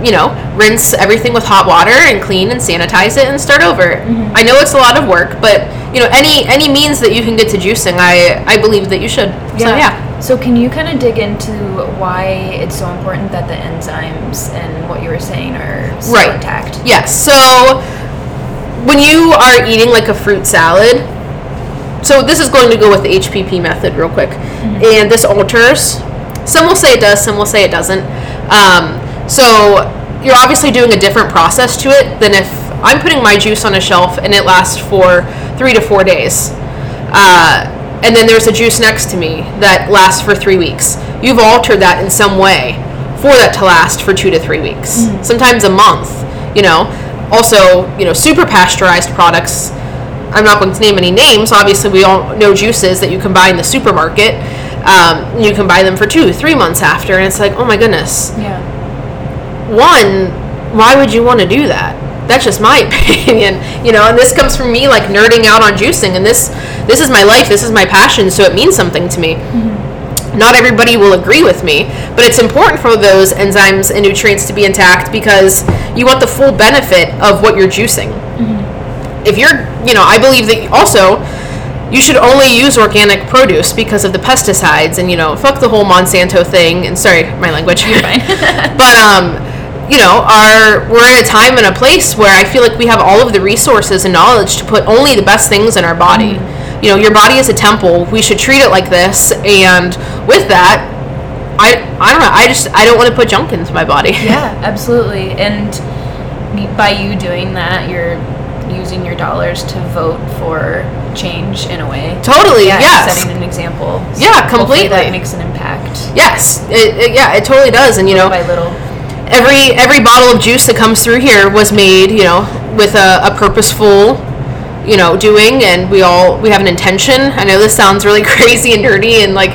you know, rinse everything with hot water and clean and sanitize it and start over. Mm-hmm. I know it's a lot of work, but you know any any means that you can get to juicing, I I believe that you should. So yeah. So can you kind of dig into why it's so important that the enzymes and what you were saying are Right. intact? Yes. So when you are eating like a fruit salad, so this is going to go with the HPP method real quick, and this alters. Some will say it does, some will say it doesn't. Um, so you're obviously doing a different process to it than if I'm putting my juice on a shelf and it lasts for three to four days. Uh, and then there's a juice next to me that lasts for three weeks. You've altered that in some way for that to last for two to three weeks, sometimes a month. You know, also you know super pasteurized products. I'm not going to name any names. Obviously, we all know juices that you can buy in the supermarket. Um, you can buy them for two, three months after, and it's like, oh my goodness. Yeah. One, why would you want to do that? That's just my opinion, you know. And this comes from me like nerding out on juicing, and this this is my life, this is my passion, so it means something to me. Mm-hmm. Not everybody will agree with me, but it's important for those enzymes and nutrients to be intact because you want the full benefit of what you're juicing. Mm-hmm. If you're, you know, I believe that also you should only use organic produce because of the pesticides and you know, fuck the whole Monsanto thing. And sorry, my language. fine. but um, you know, our we're in a time and a place where I feel like we have all of the resources and knowledge to put only the best things in our body. Mm-hmm. You know, your body is a temple. We should treat it like this. And with that, I I don't know. I just I don't want to put junk into my body. Yeah, absolutely. And by you doing that, you're using your dollars to vote for change in a way. Totally. Yeah, yes. setting an example. So Yeah, completely. That makes an impact Yes. It, it- yeah. It totally does. And you know, by little. every every bottle of juice that comes through here was made, you know, with a, a purposeful, you know, doing, and we all we have an intention. I know this sounds really crazy and dirty, and like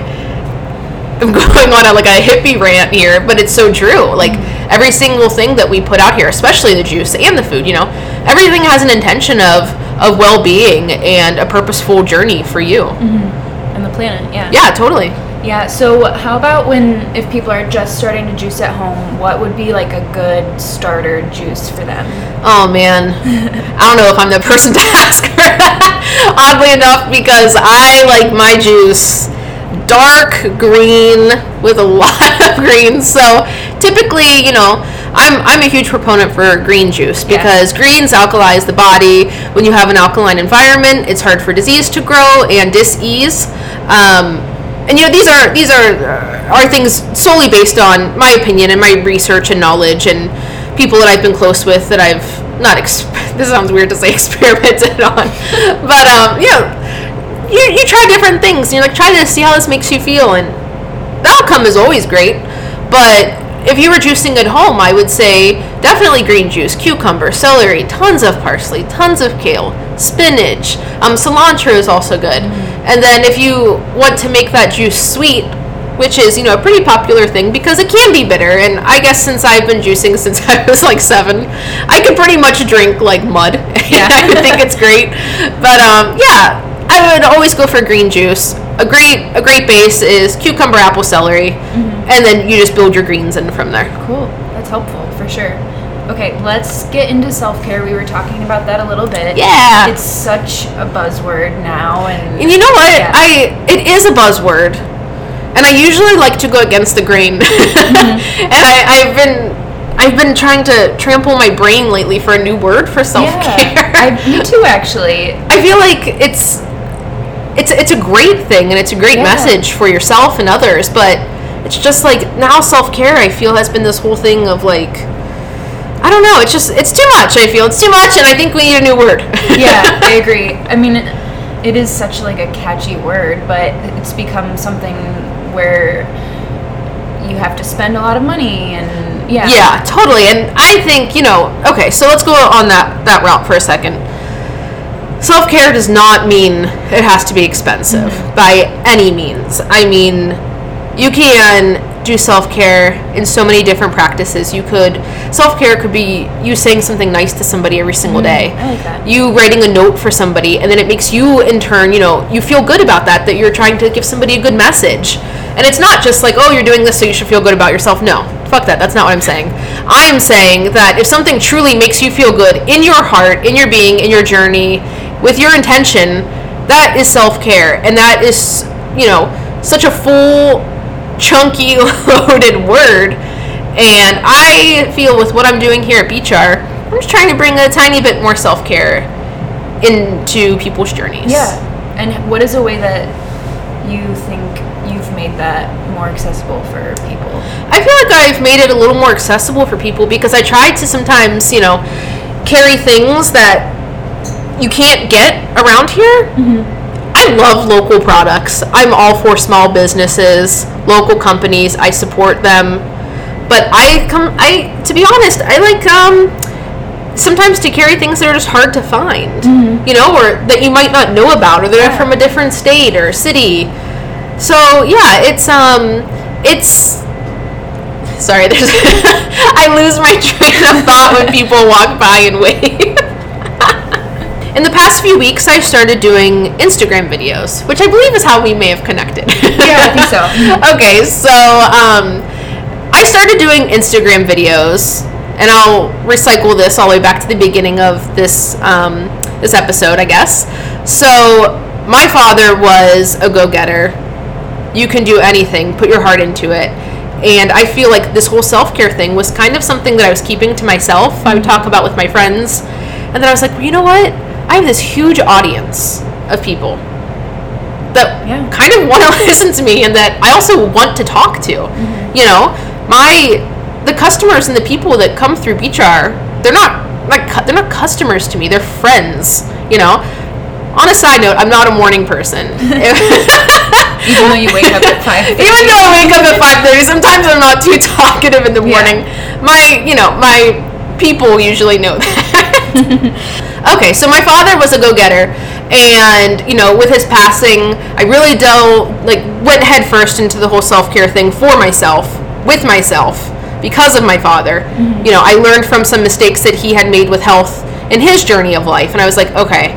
I'm going on a, like a hippie rant here, but it's so true. Like every single thing that we put out here, especially the juice and the food, you know, everything has an intention of of well being and a purposeful journey for you. Mm-hmm. And the planet, yeah. Yeah, totally. Yeah, so how about when, if people are just starting to juice at home, what would be like a good starter juice for them? Oh man, I don't know if I'm the person to ask her. Oddly enough, because I like my juice dark green with a lot of greens. So typically, you know, I'm I'm a huge proponent for green juice Yeah. because greens alkalize the body. When you have an alkaline environment, it's hard for disease to grow and dis-ease. Um, and you know these are these are are things solely based on my opinion and my research and knowledge and people that I've been close with that I've not this sounds weird to say experimented on. But um you know you, you try different things. You're like try to see how this makes you feel. And the outcome is always great. But if you were juicing at home I would say definitely green juice cucumber celery tons of parsley tons of kale spinach. Um, cilantro is also good. And then if you want to make that juice sweet which is you know a pretty popular thing because it can be bitter. And i guess since i've been juicing since i was like seven i can pretty much drink like mud. Yeah. i think it's great. But um, yeah i would always go for green juice. A great a great base is cucumber apple celery. And then you just build your greens in from there. Cool. That's helpful for sure. Okay, let's get into self care. We were talking about that a little bit. Yeah. It's such a buzzword now, and and you know what Yeah. i it is a buzzword and i usually like to go against the grain mm-hmm. and I, i've been i've been trying to trample my brain lately for a new word for self-care yeah, I, me too, actually. I feel like it's it's it's a great thing and it's a great Yeah. message for yourself and others, but it's just like now self care I feel has been this whole thing of like I don't know, it's just it's too much, I feel. It's too much and I think we need a new word. yeah, I agree. I mean, it, it is such like a catchy word, but it's become something where you have to spend a lot of money, and yeah, Yeah, totally. And I think, you know, okay, so let's go on that, that route for a second. Self care does not mean it has to be expensive mm-hmm. by any means. I mean, you can do self care in so many different practices. You could, self care could be you saying something nice to somebody every single mm, day. I like that. You writing a note for somebody, and then it makes you, in turn, you know, you feel good about that, that you're trying to give somebody a good message. And it's not just like, oh, you're doing this so you should feel good about yourself. No. fuck that. That's not what I'm saying. I am saying that if something truly makes you feel good in your heart, in your being, in your journey, with your intention, that is self care, and that is you know such a full, chunky, loaded word. And I feel with what I'm doing here at Beet Jar, I'm just trying to bring a tiny bit more self care into people's journeys. Yeah. And what is a way that you think you've made that more accessible for people? I feel like I've made it a little more accessible for people because I try to sometimes, you know, carry things that you can't get around here. Mm-hmm. I love local products. I'm all for small businesses, local companies. I support them. But I come I to be honest, I like um sometimes to carry things that are just hard to find. You know, or that you might not know about or they're Yeah. from a different state or city. So, yeah, it's um it's Sorry, there's I lose my train of thought when people walk by and wave. In the past few weeks, I've started doing Instagram videos, which I believe is how we may have connected. Yeah, I think so. okay, so um, I started doing Instagram videos, and I'll recycle this all the way back to the beginning of this um, this episode, I guess. So my father was a go-getter. You can do anything. Put your heart into it. And I feel like this whole self-care thing was kind of something that I was keeping to myself. I would talk about with my friends, and then I was like, well, you know what? I have this huge audience of people that Yeah. kind of want to listen to me and that I also want to talk to. Mm-hmm. You know, my the customers and the people that come through Beet Jar, they're not like they're not customers to me. They're friends. You know. On a side note, I'm not a morning person. Even though you wake up at five. Even though I wake up at five thirty, sometimes I'm not too talkative in the Yeah. morning. My, you know, my people usually know that. okay, so my father was a go-getter, and you know, with his passing, I really dove, like, went headfirst into the whole self-care thing for myself, with myself, because of my father. You know, I learned from some mistakes that he had made with health in his journey of life, and I was like, okay,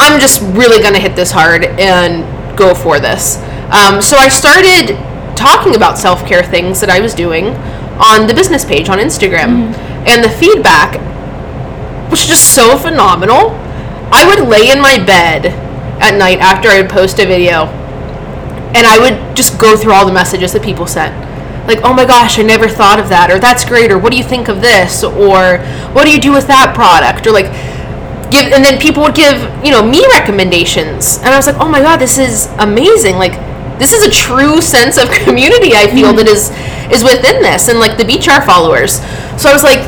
I'm just really gonna hit this hard and go for this. Um, so I started talking about self care things that I was doing on the business page on Instagram, and the feedback was just so phenomenal. I would lay in my bed at night after I would post a video, and I would just go through all the messages that people sent. Like, oh my gosh, I never thought of that, or that's great, or what do you think of this, or what do you do with that product, or like, give and then people would give you know me recommendations. And i was like oh my god this is amazing. Like this is a true sense of community i feel mm-hmm. that is is within this and like the Beet Jar followers. So i was like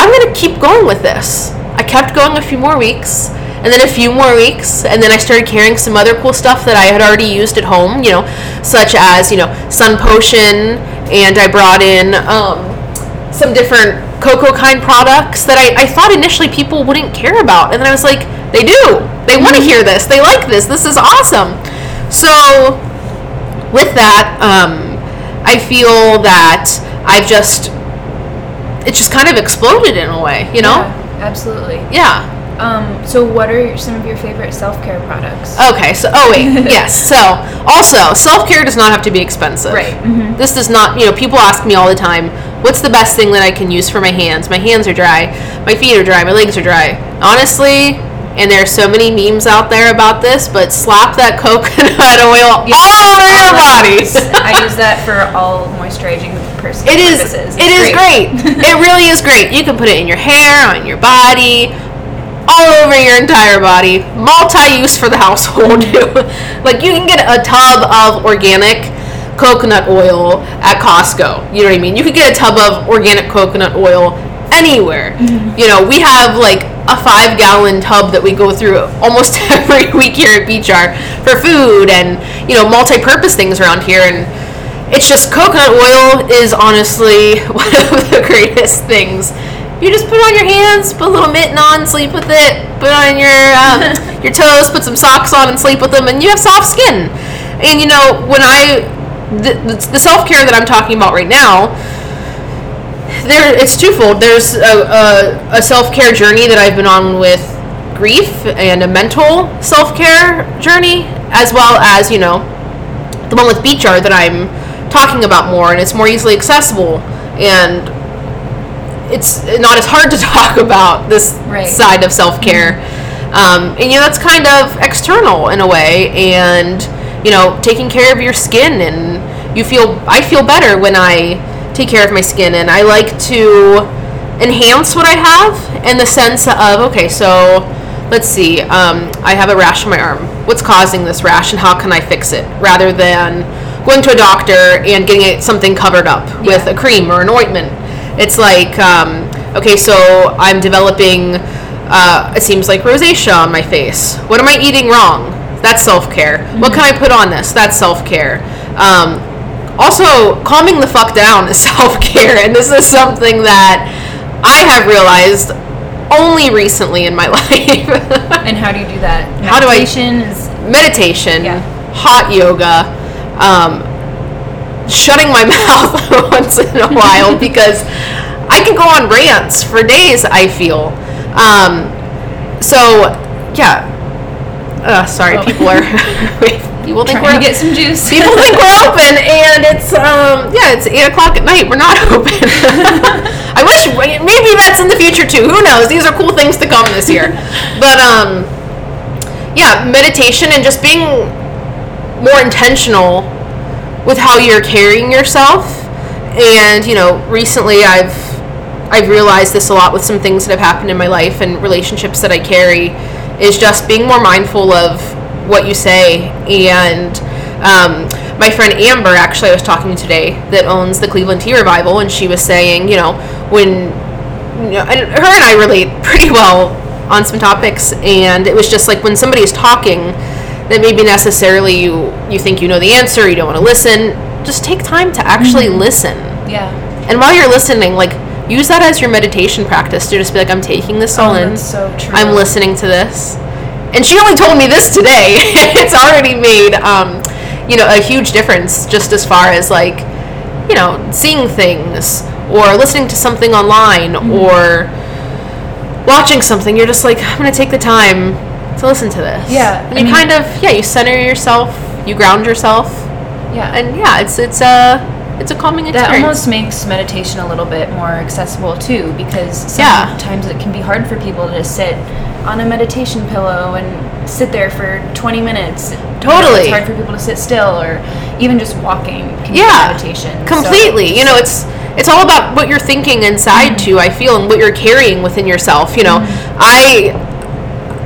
i'm gonna keep going with this i kept going a few more weeks and then a few more weeks and then i started carrying some other cool stuff that i had already used at home you know such as you know sun potion and i brought in um, some different cocoa kind products that I, I thought initially people wouldn't care about. And then I was like, they do. They want to hear this. They like this. This is awesome. So, with that, um, I feel that I've just, it just kind of exploded in a way, you know? Yeah, absolutely. Yeah. Um, so what are some of your favorite self-care products? Okay, so oh wait, yes. So also, self care does not have to be expensive. Right. This does not. You know, people ask me all the time, "What's the best thing that I can use for my hands? My hands are dry, my feet are dry, my legs are dry." Honestly, and there are so many memes out there about this, but slap that coconut oil all over your bodies. I use that for all moisturizing personal It is. purposes. It is great. it really is great. You can put it in your hair, on your body, all over your entire body. Multi-use for the household. like you can get a tub of organic coconut oil at Costco. You know what I mean? You could get a tub of organic coconut oil anywhere. Mm-hmm. You know, we have like a five gallon tub that we go through almost every week here at Beet BeachR for food and, you know, multi purpose things around here. And it's just coconut oil is honestly one of the greatest things. You just put on your hands, put a little mitten on, sleep with it. Put on your um, your toes, put some socks on, and sleep with them, and you have soft skin. And you know when I the, the self care that I'm talking about right now, there it's twofold. There's a, a, a self care journey that I've been on with grief and a mental self care journey, as well as you know the one with Beet Jar that I'm talking about more and it's more easily accessible and it's not as hard to talk about this Right. side of self-care um, and you know that's kind of external in a way and you know taking care of your skin and you feel i feel better when i take care of my skin and i like to enhance what i have in the sense of okay so let's see um, i have a rash on my arm. What's causing this rash and how can i fix it? Rather than going to a doctor and getting it something covered up with a cream or an ointment. It's like um, okay so i'm developing uh, it seems like rosacea on my face. What am i eating wrong? That's self-care. What can i put on this? That's self-care. Um, also calming the fuck down is self-care and this is something that i have realized only recently in my life And how do you do that? How do I- Meditation is meditation Yeah. hot yoga um, shutting my mouth once in a while because i can go on rants for days i feel um, so yeah uh, sorry Oh. people are people think we're to get some juice. people think we're open and it's um yeah it's eight o'clock at night. We're not open. I wish maybe that's in the future too. Who knows? These are cool things to come this year. But um yeah meditation and just being more intentional with how you're carrying yourself. And you know recently i've i've realized this a lot with some things that have happened in my life and relationships that i carry is just being more mindful of what you say and um, my friend amber actually i was talking to today that owns the cleveland tea revival and she was saying you know when you know, and her and I relate pretty well on some topics, and it was just like when somebody is talking that maybe necessarily you you think you know the answer, you don't want to listen. Just take time to actually listen, yeah. and while you're listening, like use that as your meditation practice to just be like, I'm taking this all Oh, in. so true. I'm listening to this. And she only told me this today. it's already made, um, you know, a huge difference just as far as like, you know, seeing things or listening to something online Mm-hmm. or watching something. You're just like, I'm going to take the time to listen to this. Yeah, And I you mean- kind of, yeah, you center yourself, you ground yourself. Yeah. And yeah, it's, it's a, it's a calming experience. that almost makes meditation a little bit more accessible too because Yeah. sometimes it can be hard for people to just sit on a meditation pillow and sit there for 20 minutes. You know, Totally. it's hard for people to sit still or even just walking can yeah be meditation So- completely. You know it's it's all about what you're thinking inside mm-hmm. too i feel and what you're carrying within yourself you know. Mm-hmm. I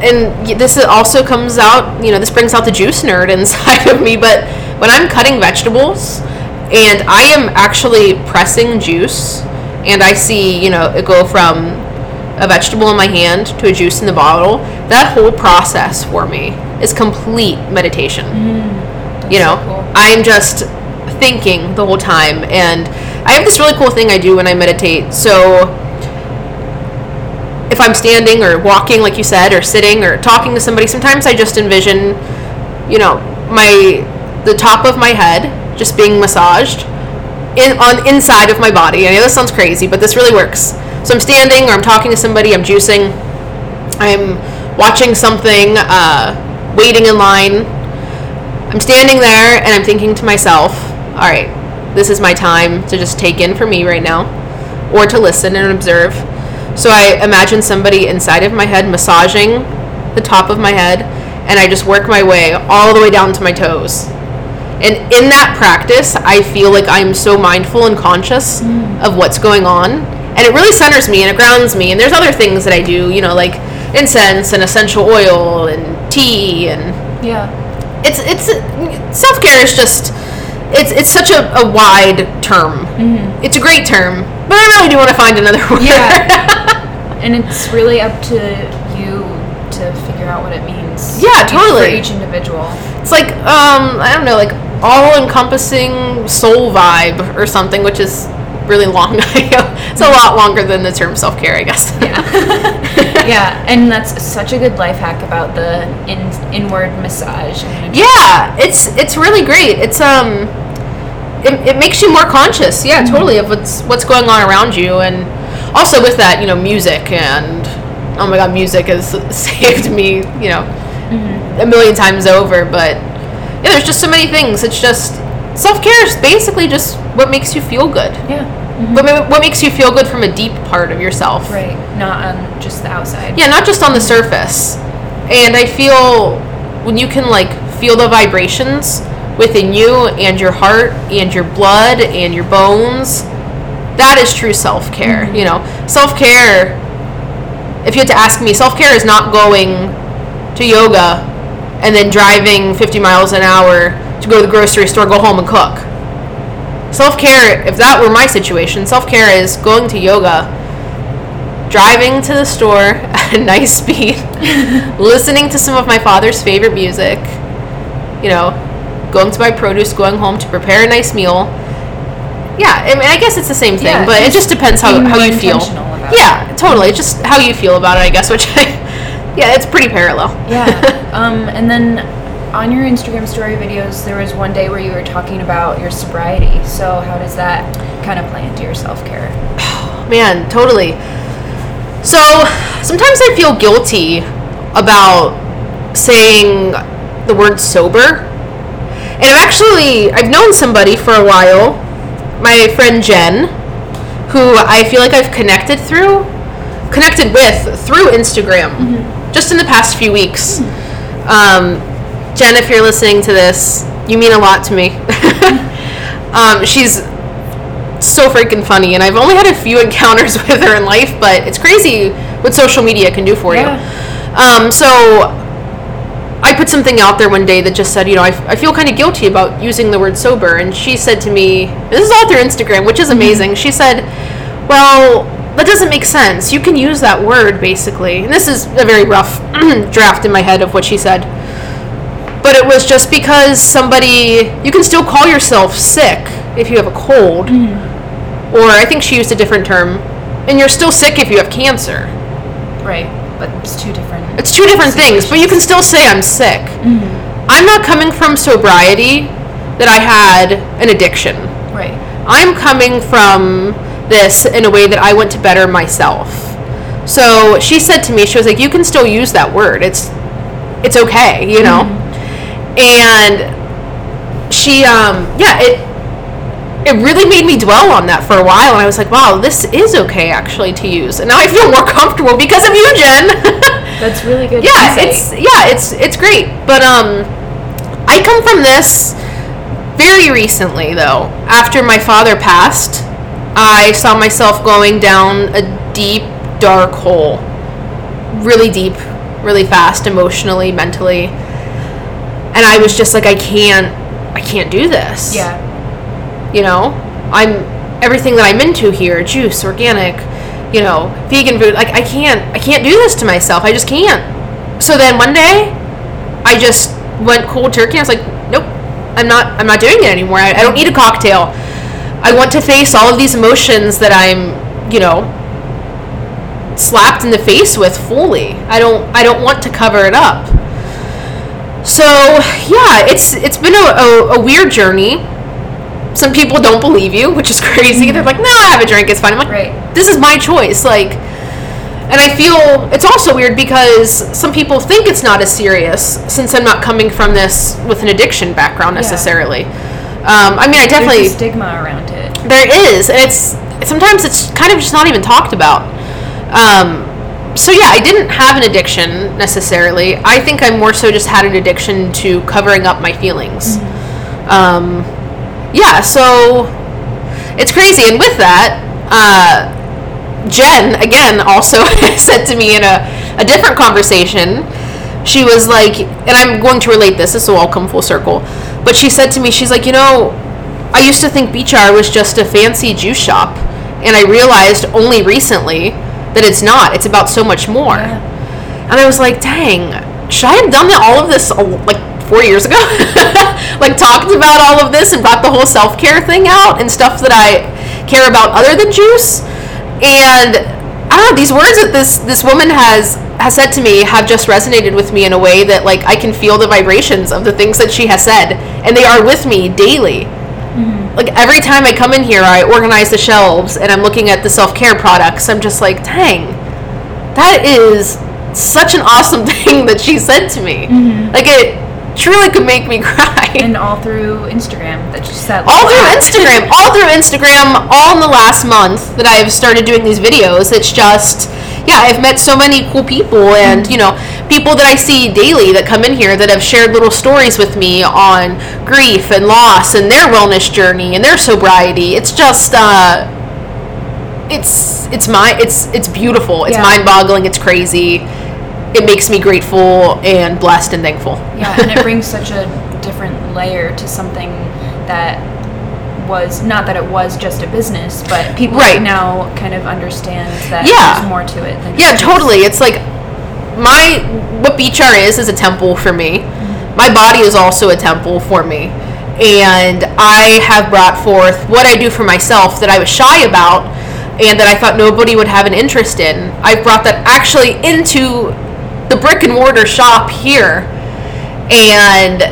and this also comes out you know this brings out the juice nerd inside of me but when i'm cutting vegetables and i am actually pressing juice and i see you know it go from a vegetable in my hand to a juice in the bottle that whole process for me is complete meditation. Mm. You know so cool. i'm just thinking the whole time and i have this really cool thing i do when i meditate. So if i'm standing or walking like you said or sitting or talking to somebody sometimes i just envision you know my the top of my head just being massaged in on inside of my body. I know this sounds crazy but this really works so i'm standing or i'm talking to somebody i'm juicing i'm watching something uh, waiting in line I'm standing there and I'm thinking to myself, all right, this is my time to just take in for me right now or to listen and observe. So I imagine somebody inside of my head massaging the top of my head and I just work my way all the way down to my toes. And in that practice, I feel like I'm so mindful and conscious of what's going on. And it really centers me and it grounds me. And there's other things that I do, you know, like incense and essential oil and tea and yeah it's it's self care is just it's it's such a, a wide term. It's a great term, but I really do want to find another word. Yeah. and it's really up to you to figure out what it means Yeah, totally. for each individual it's like um I don't know, like all encompassing soul vibe or something, which is really long. it's a lot longer than the term self care, I guess. yeah. Yeah, and that's such a good life hack about the in, inward massage. Yeah it's it's really great. It's um it, it makes you more conscious. Yeah totally of what's what's going on around you. And also with that you know music and oh my god music has saved me you know a million times over. But yeah there's just so many things. It's just self care is basically just what makes you feel good. Yeah. Mm-hmm. What, ma- what makes you feel good from a deep part of yourself. Right. Not on just the outside. Yeah, not just on the surface. And I feel when you can like feel the vibrations within you and your heart and your blood and your bones, that is true self care. Mm-hmm. You know, self care. If you had to ask me, self care is not going to yoga and then driving 50 miles an hour to go to the grocery store, go home and cook. Self care, if that were my situation, self care is going to yoga, driving to the store at a nice speed, listening to some of my father's favorite music, you know, going to buy produce, going home to prepare a nice meal. Yeah, I mean, I guess it's the same thing, Yeah, but it just depends how, how you feel. Yeah, totally. It's just how you feel about it, I guess, which I, yeah, it's pretty parallel. Yeah. um, and then on your Instagram story videos, there was one day where you were talking about your sobriety. So how does that kind of play into your self care? Man, totally. So sometimes I feel guilty about saying the word sober. And I've actually I've known somebody for a while, my friend Jen, who I feel like I've connected through connected with through Instagram just in the past few weeks. Um, Jen, if you're listening to this, you mean a lot to me. um, she's so freaking funny, and I've only had a few encounters with her in life, but it's crazy what social media can do for Yeah. you. Um, so I put something out there one day that just said, you know, I, I feel kind of guilty about using the word sober, and she said to me, this is all through Instagram, which is amazing. She said, well, that doesn't make sense. You can use that word basically, and this is a very rough draft in my head of what she said but it was just because somebody you can still call yourself sick if you have a cold. Mm-hmm. Or i think she used a different term. And you're still sick if you have cancer. Right. But it's two different. it's two different things but you can still say i'm sick. Mm-hmm. I'm not coming from sobriety that i had an addiction. Right. i'm coming from this in a way that i want to better myself. So she said to me she was like you can still use that word. It's it's okay you know mm-hmm. And she um yeah it it really made me dwell on that for a while. And i was like wow this is okay actually to use. And now i feel more comfortable because of you jen. That's really good. yeah it's yeah it's it's great. But um i come from this very recently though. After my father passed i saw myself going down a deep dark hole. Really deep really fast emotionally mentally and i was just like i can't i can't do this. Yeah. you know? I'm everything that i'm into here juice organic you know vegan food like i can't i can't do this to myself. I just can't. So then one day i just went cold turkey. I was like nope i'm not i'm not doing it anymore. I, I don't need a cocktail. I want to face all of these emotions that i'm you know slapped in the face with fully. I don't i don't want to cover it up so yeah it's it's been a, a, a weird journey some people don't believe you, which is crazy. They're like, "No, I have a drink. It's fine." I'm like, Right. "This is my choice." Like, and I feel it's also weird because some people think it's not as serious since I'm not coming from this with an addiction background necessarily. Um, I mean, I definitely There's a stigma around it. there is, and it's sometimes it's kind of just not even talked about. Um, so yeah, I didn't have an addiction necessarily. I think I more so just had an addiction to covering up my feelings. Um, yeah, so it's crazy, and with that, uh, Jen again also said to me in a, a different conversation. She was like, and I'm going to relate this. This will all come full circle. But she said to me, she's like, you know, I used to think Beet Jar was just a fancy juice shop, and I realized only recently that it's not. It's about so much more. And I was like, dang, should I have done all of this uh, like four years ago? like talked about all of this and brought the whole self care thing out and stuff that I care about other than juice. And I don't know, these words that this this woman has has said to me have just resonated with me in a way that like I can feel the vibrations of the things that she has said, and they are with me daily. Like every time I come in here, I organize the shelves and I'm looking at the self care products. I'm just like, dang, that is such an awesome thing that she said to me. Mm-hmm. Like it, truly could make me cry. And all through Instagram, that she said. all through Instagram, all through Instagram, all in the last month that I've started doing these videos. It's just, yeah, I've met so many cool people, and you know, people that I see daily that come in here that have shared little stories with me on grief and loss and their wellness journey and their sobriety. It's just, uh, it's it's my it's it's beautiful. It's Yeah. mind-boggling. It's crazy. It makes me grateful and blessed and thankful. Yeah, and it brings such a different layer to something that was not that it was just a business, but people Right. now kind of understand that Yeah. there's more to it than Yeah, totally. It's like my what Beet Jar is is a temple for me. My body is also a temple for me. And I have brought forth what I do for myself that I was shy about and that I thought nobody would have an interest in. I've brought that actually into the brick and mortar shop here. And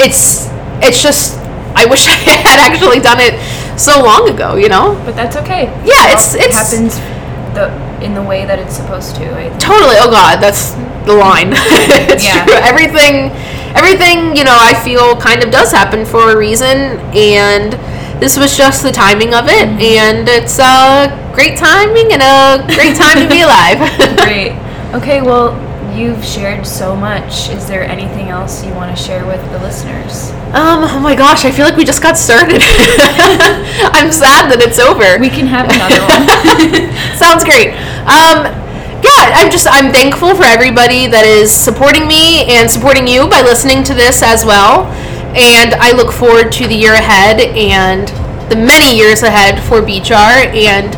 it's it's just I wish I had actually done it so long ago, you know? But that's okay. Yeah, it's- all it's- happens the in the way that it's supposed to. I think. Totally. Oh God, that's the line. it's Yeah. true. Everything, everything. You know, I feel kind of does happen for a reason, and this was just the timing of it, mm-hmm. and it's a great timing and a great time to be alive. Great. Okay, well, you've shared so much. Is there anything else you want to share with the listeners? Um. Oh my gosh, I feel like we just got started. I'm sad that it's over. We can have another one. Sounds great. Um, yeah, I'm just I'm thankful for everybody that is supporting me and supporting you by listening to this as well. And I look forward to the year ahead and the many years ahead for Beet Jar and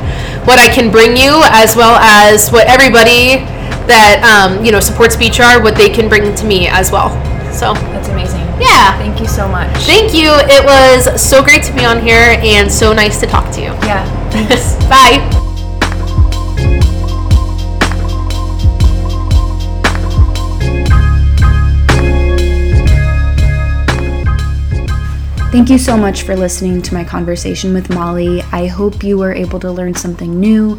what I can bring you, as well as what everybody that um, you know supports Beet Jar, what they can bring to me as well. So That's amazing. yeah. Thank you so much. Thank you. It was so great to be on here and so nice to talk to you. yeah. Bye. Thank you so much for listening to my conversation with Molly. I hope you were able to learn something new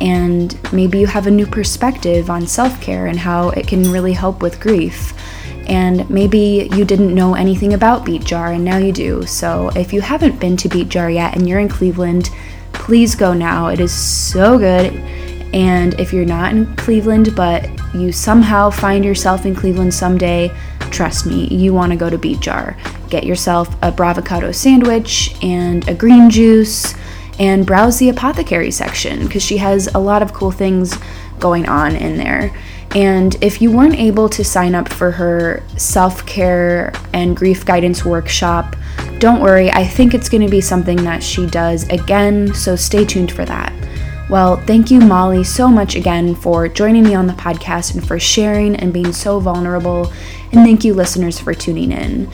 and maybe you have a new perspective on self care and how it can really help with grief. And maybe you didn't know anything about Beet Jar and now you do. So if you haven't been to Beet Jar yet and you're in Cleveland, please go now. It is so good. And if you're not in Cleveland, but you somehow find yourself in Cleveland someday, trust me, you want to go to Beet Jar. Get yourself a Bravocado sandwich and a green juice and browse the apothecary section because she has a lot of cool things going on in there. And if you weren't able to sign up for her self care and grief guidance workshop, don't worry, I think it's going to be something that she does again, so stay tuned for that. Well, thank you, Molly, so much again for joining me on the podcast and for sharing and being so vulnerable. And thank you, listeners, for tuning in.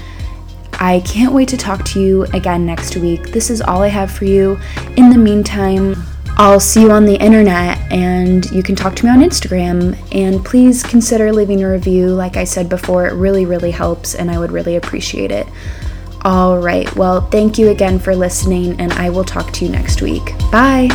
I can't wait to talk to you again next week. This is all I have for you. In the meantime, I'll see you on the internet and you can talk to me on Instagram. And please consider leaving a review. Like I said before, it really, really helps and I would really appreciate it. All right. Well, thank you again for listening, and I will talk to you next week. Bye.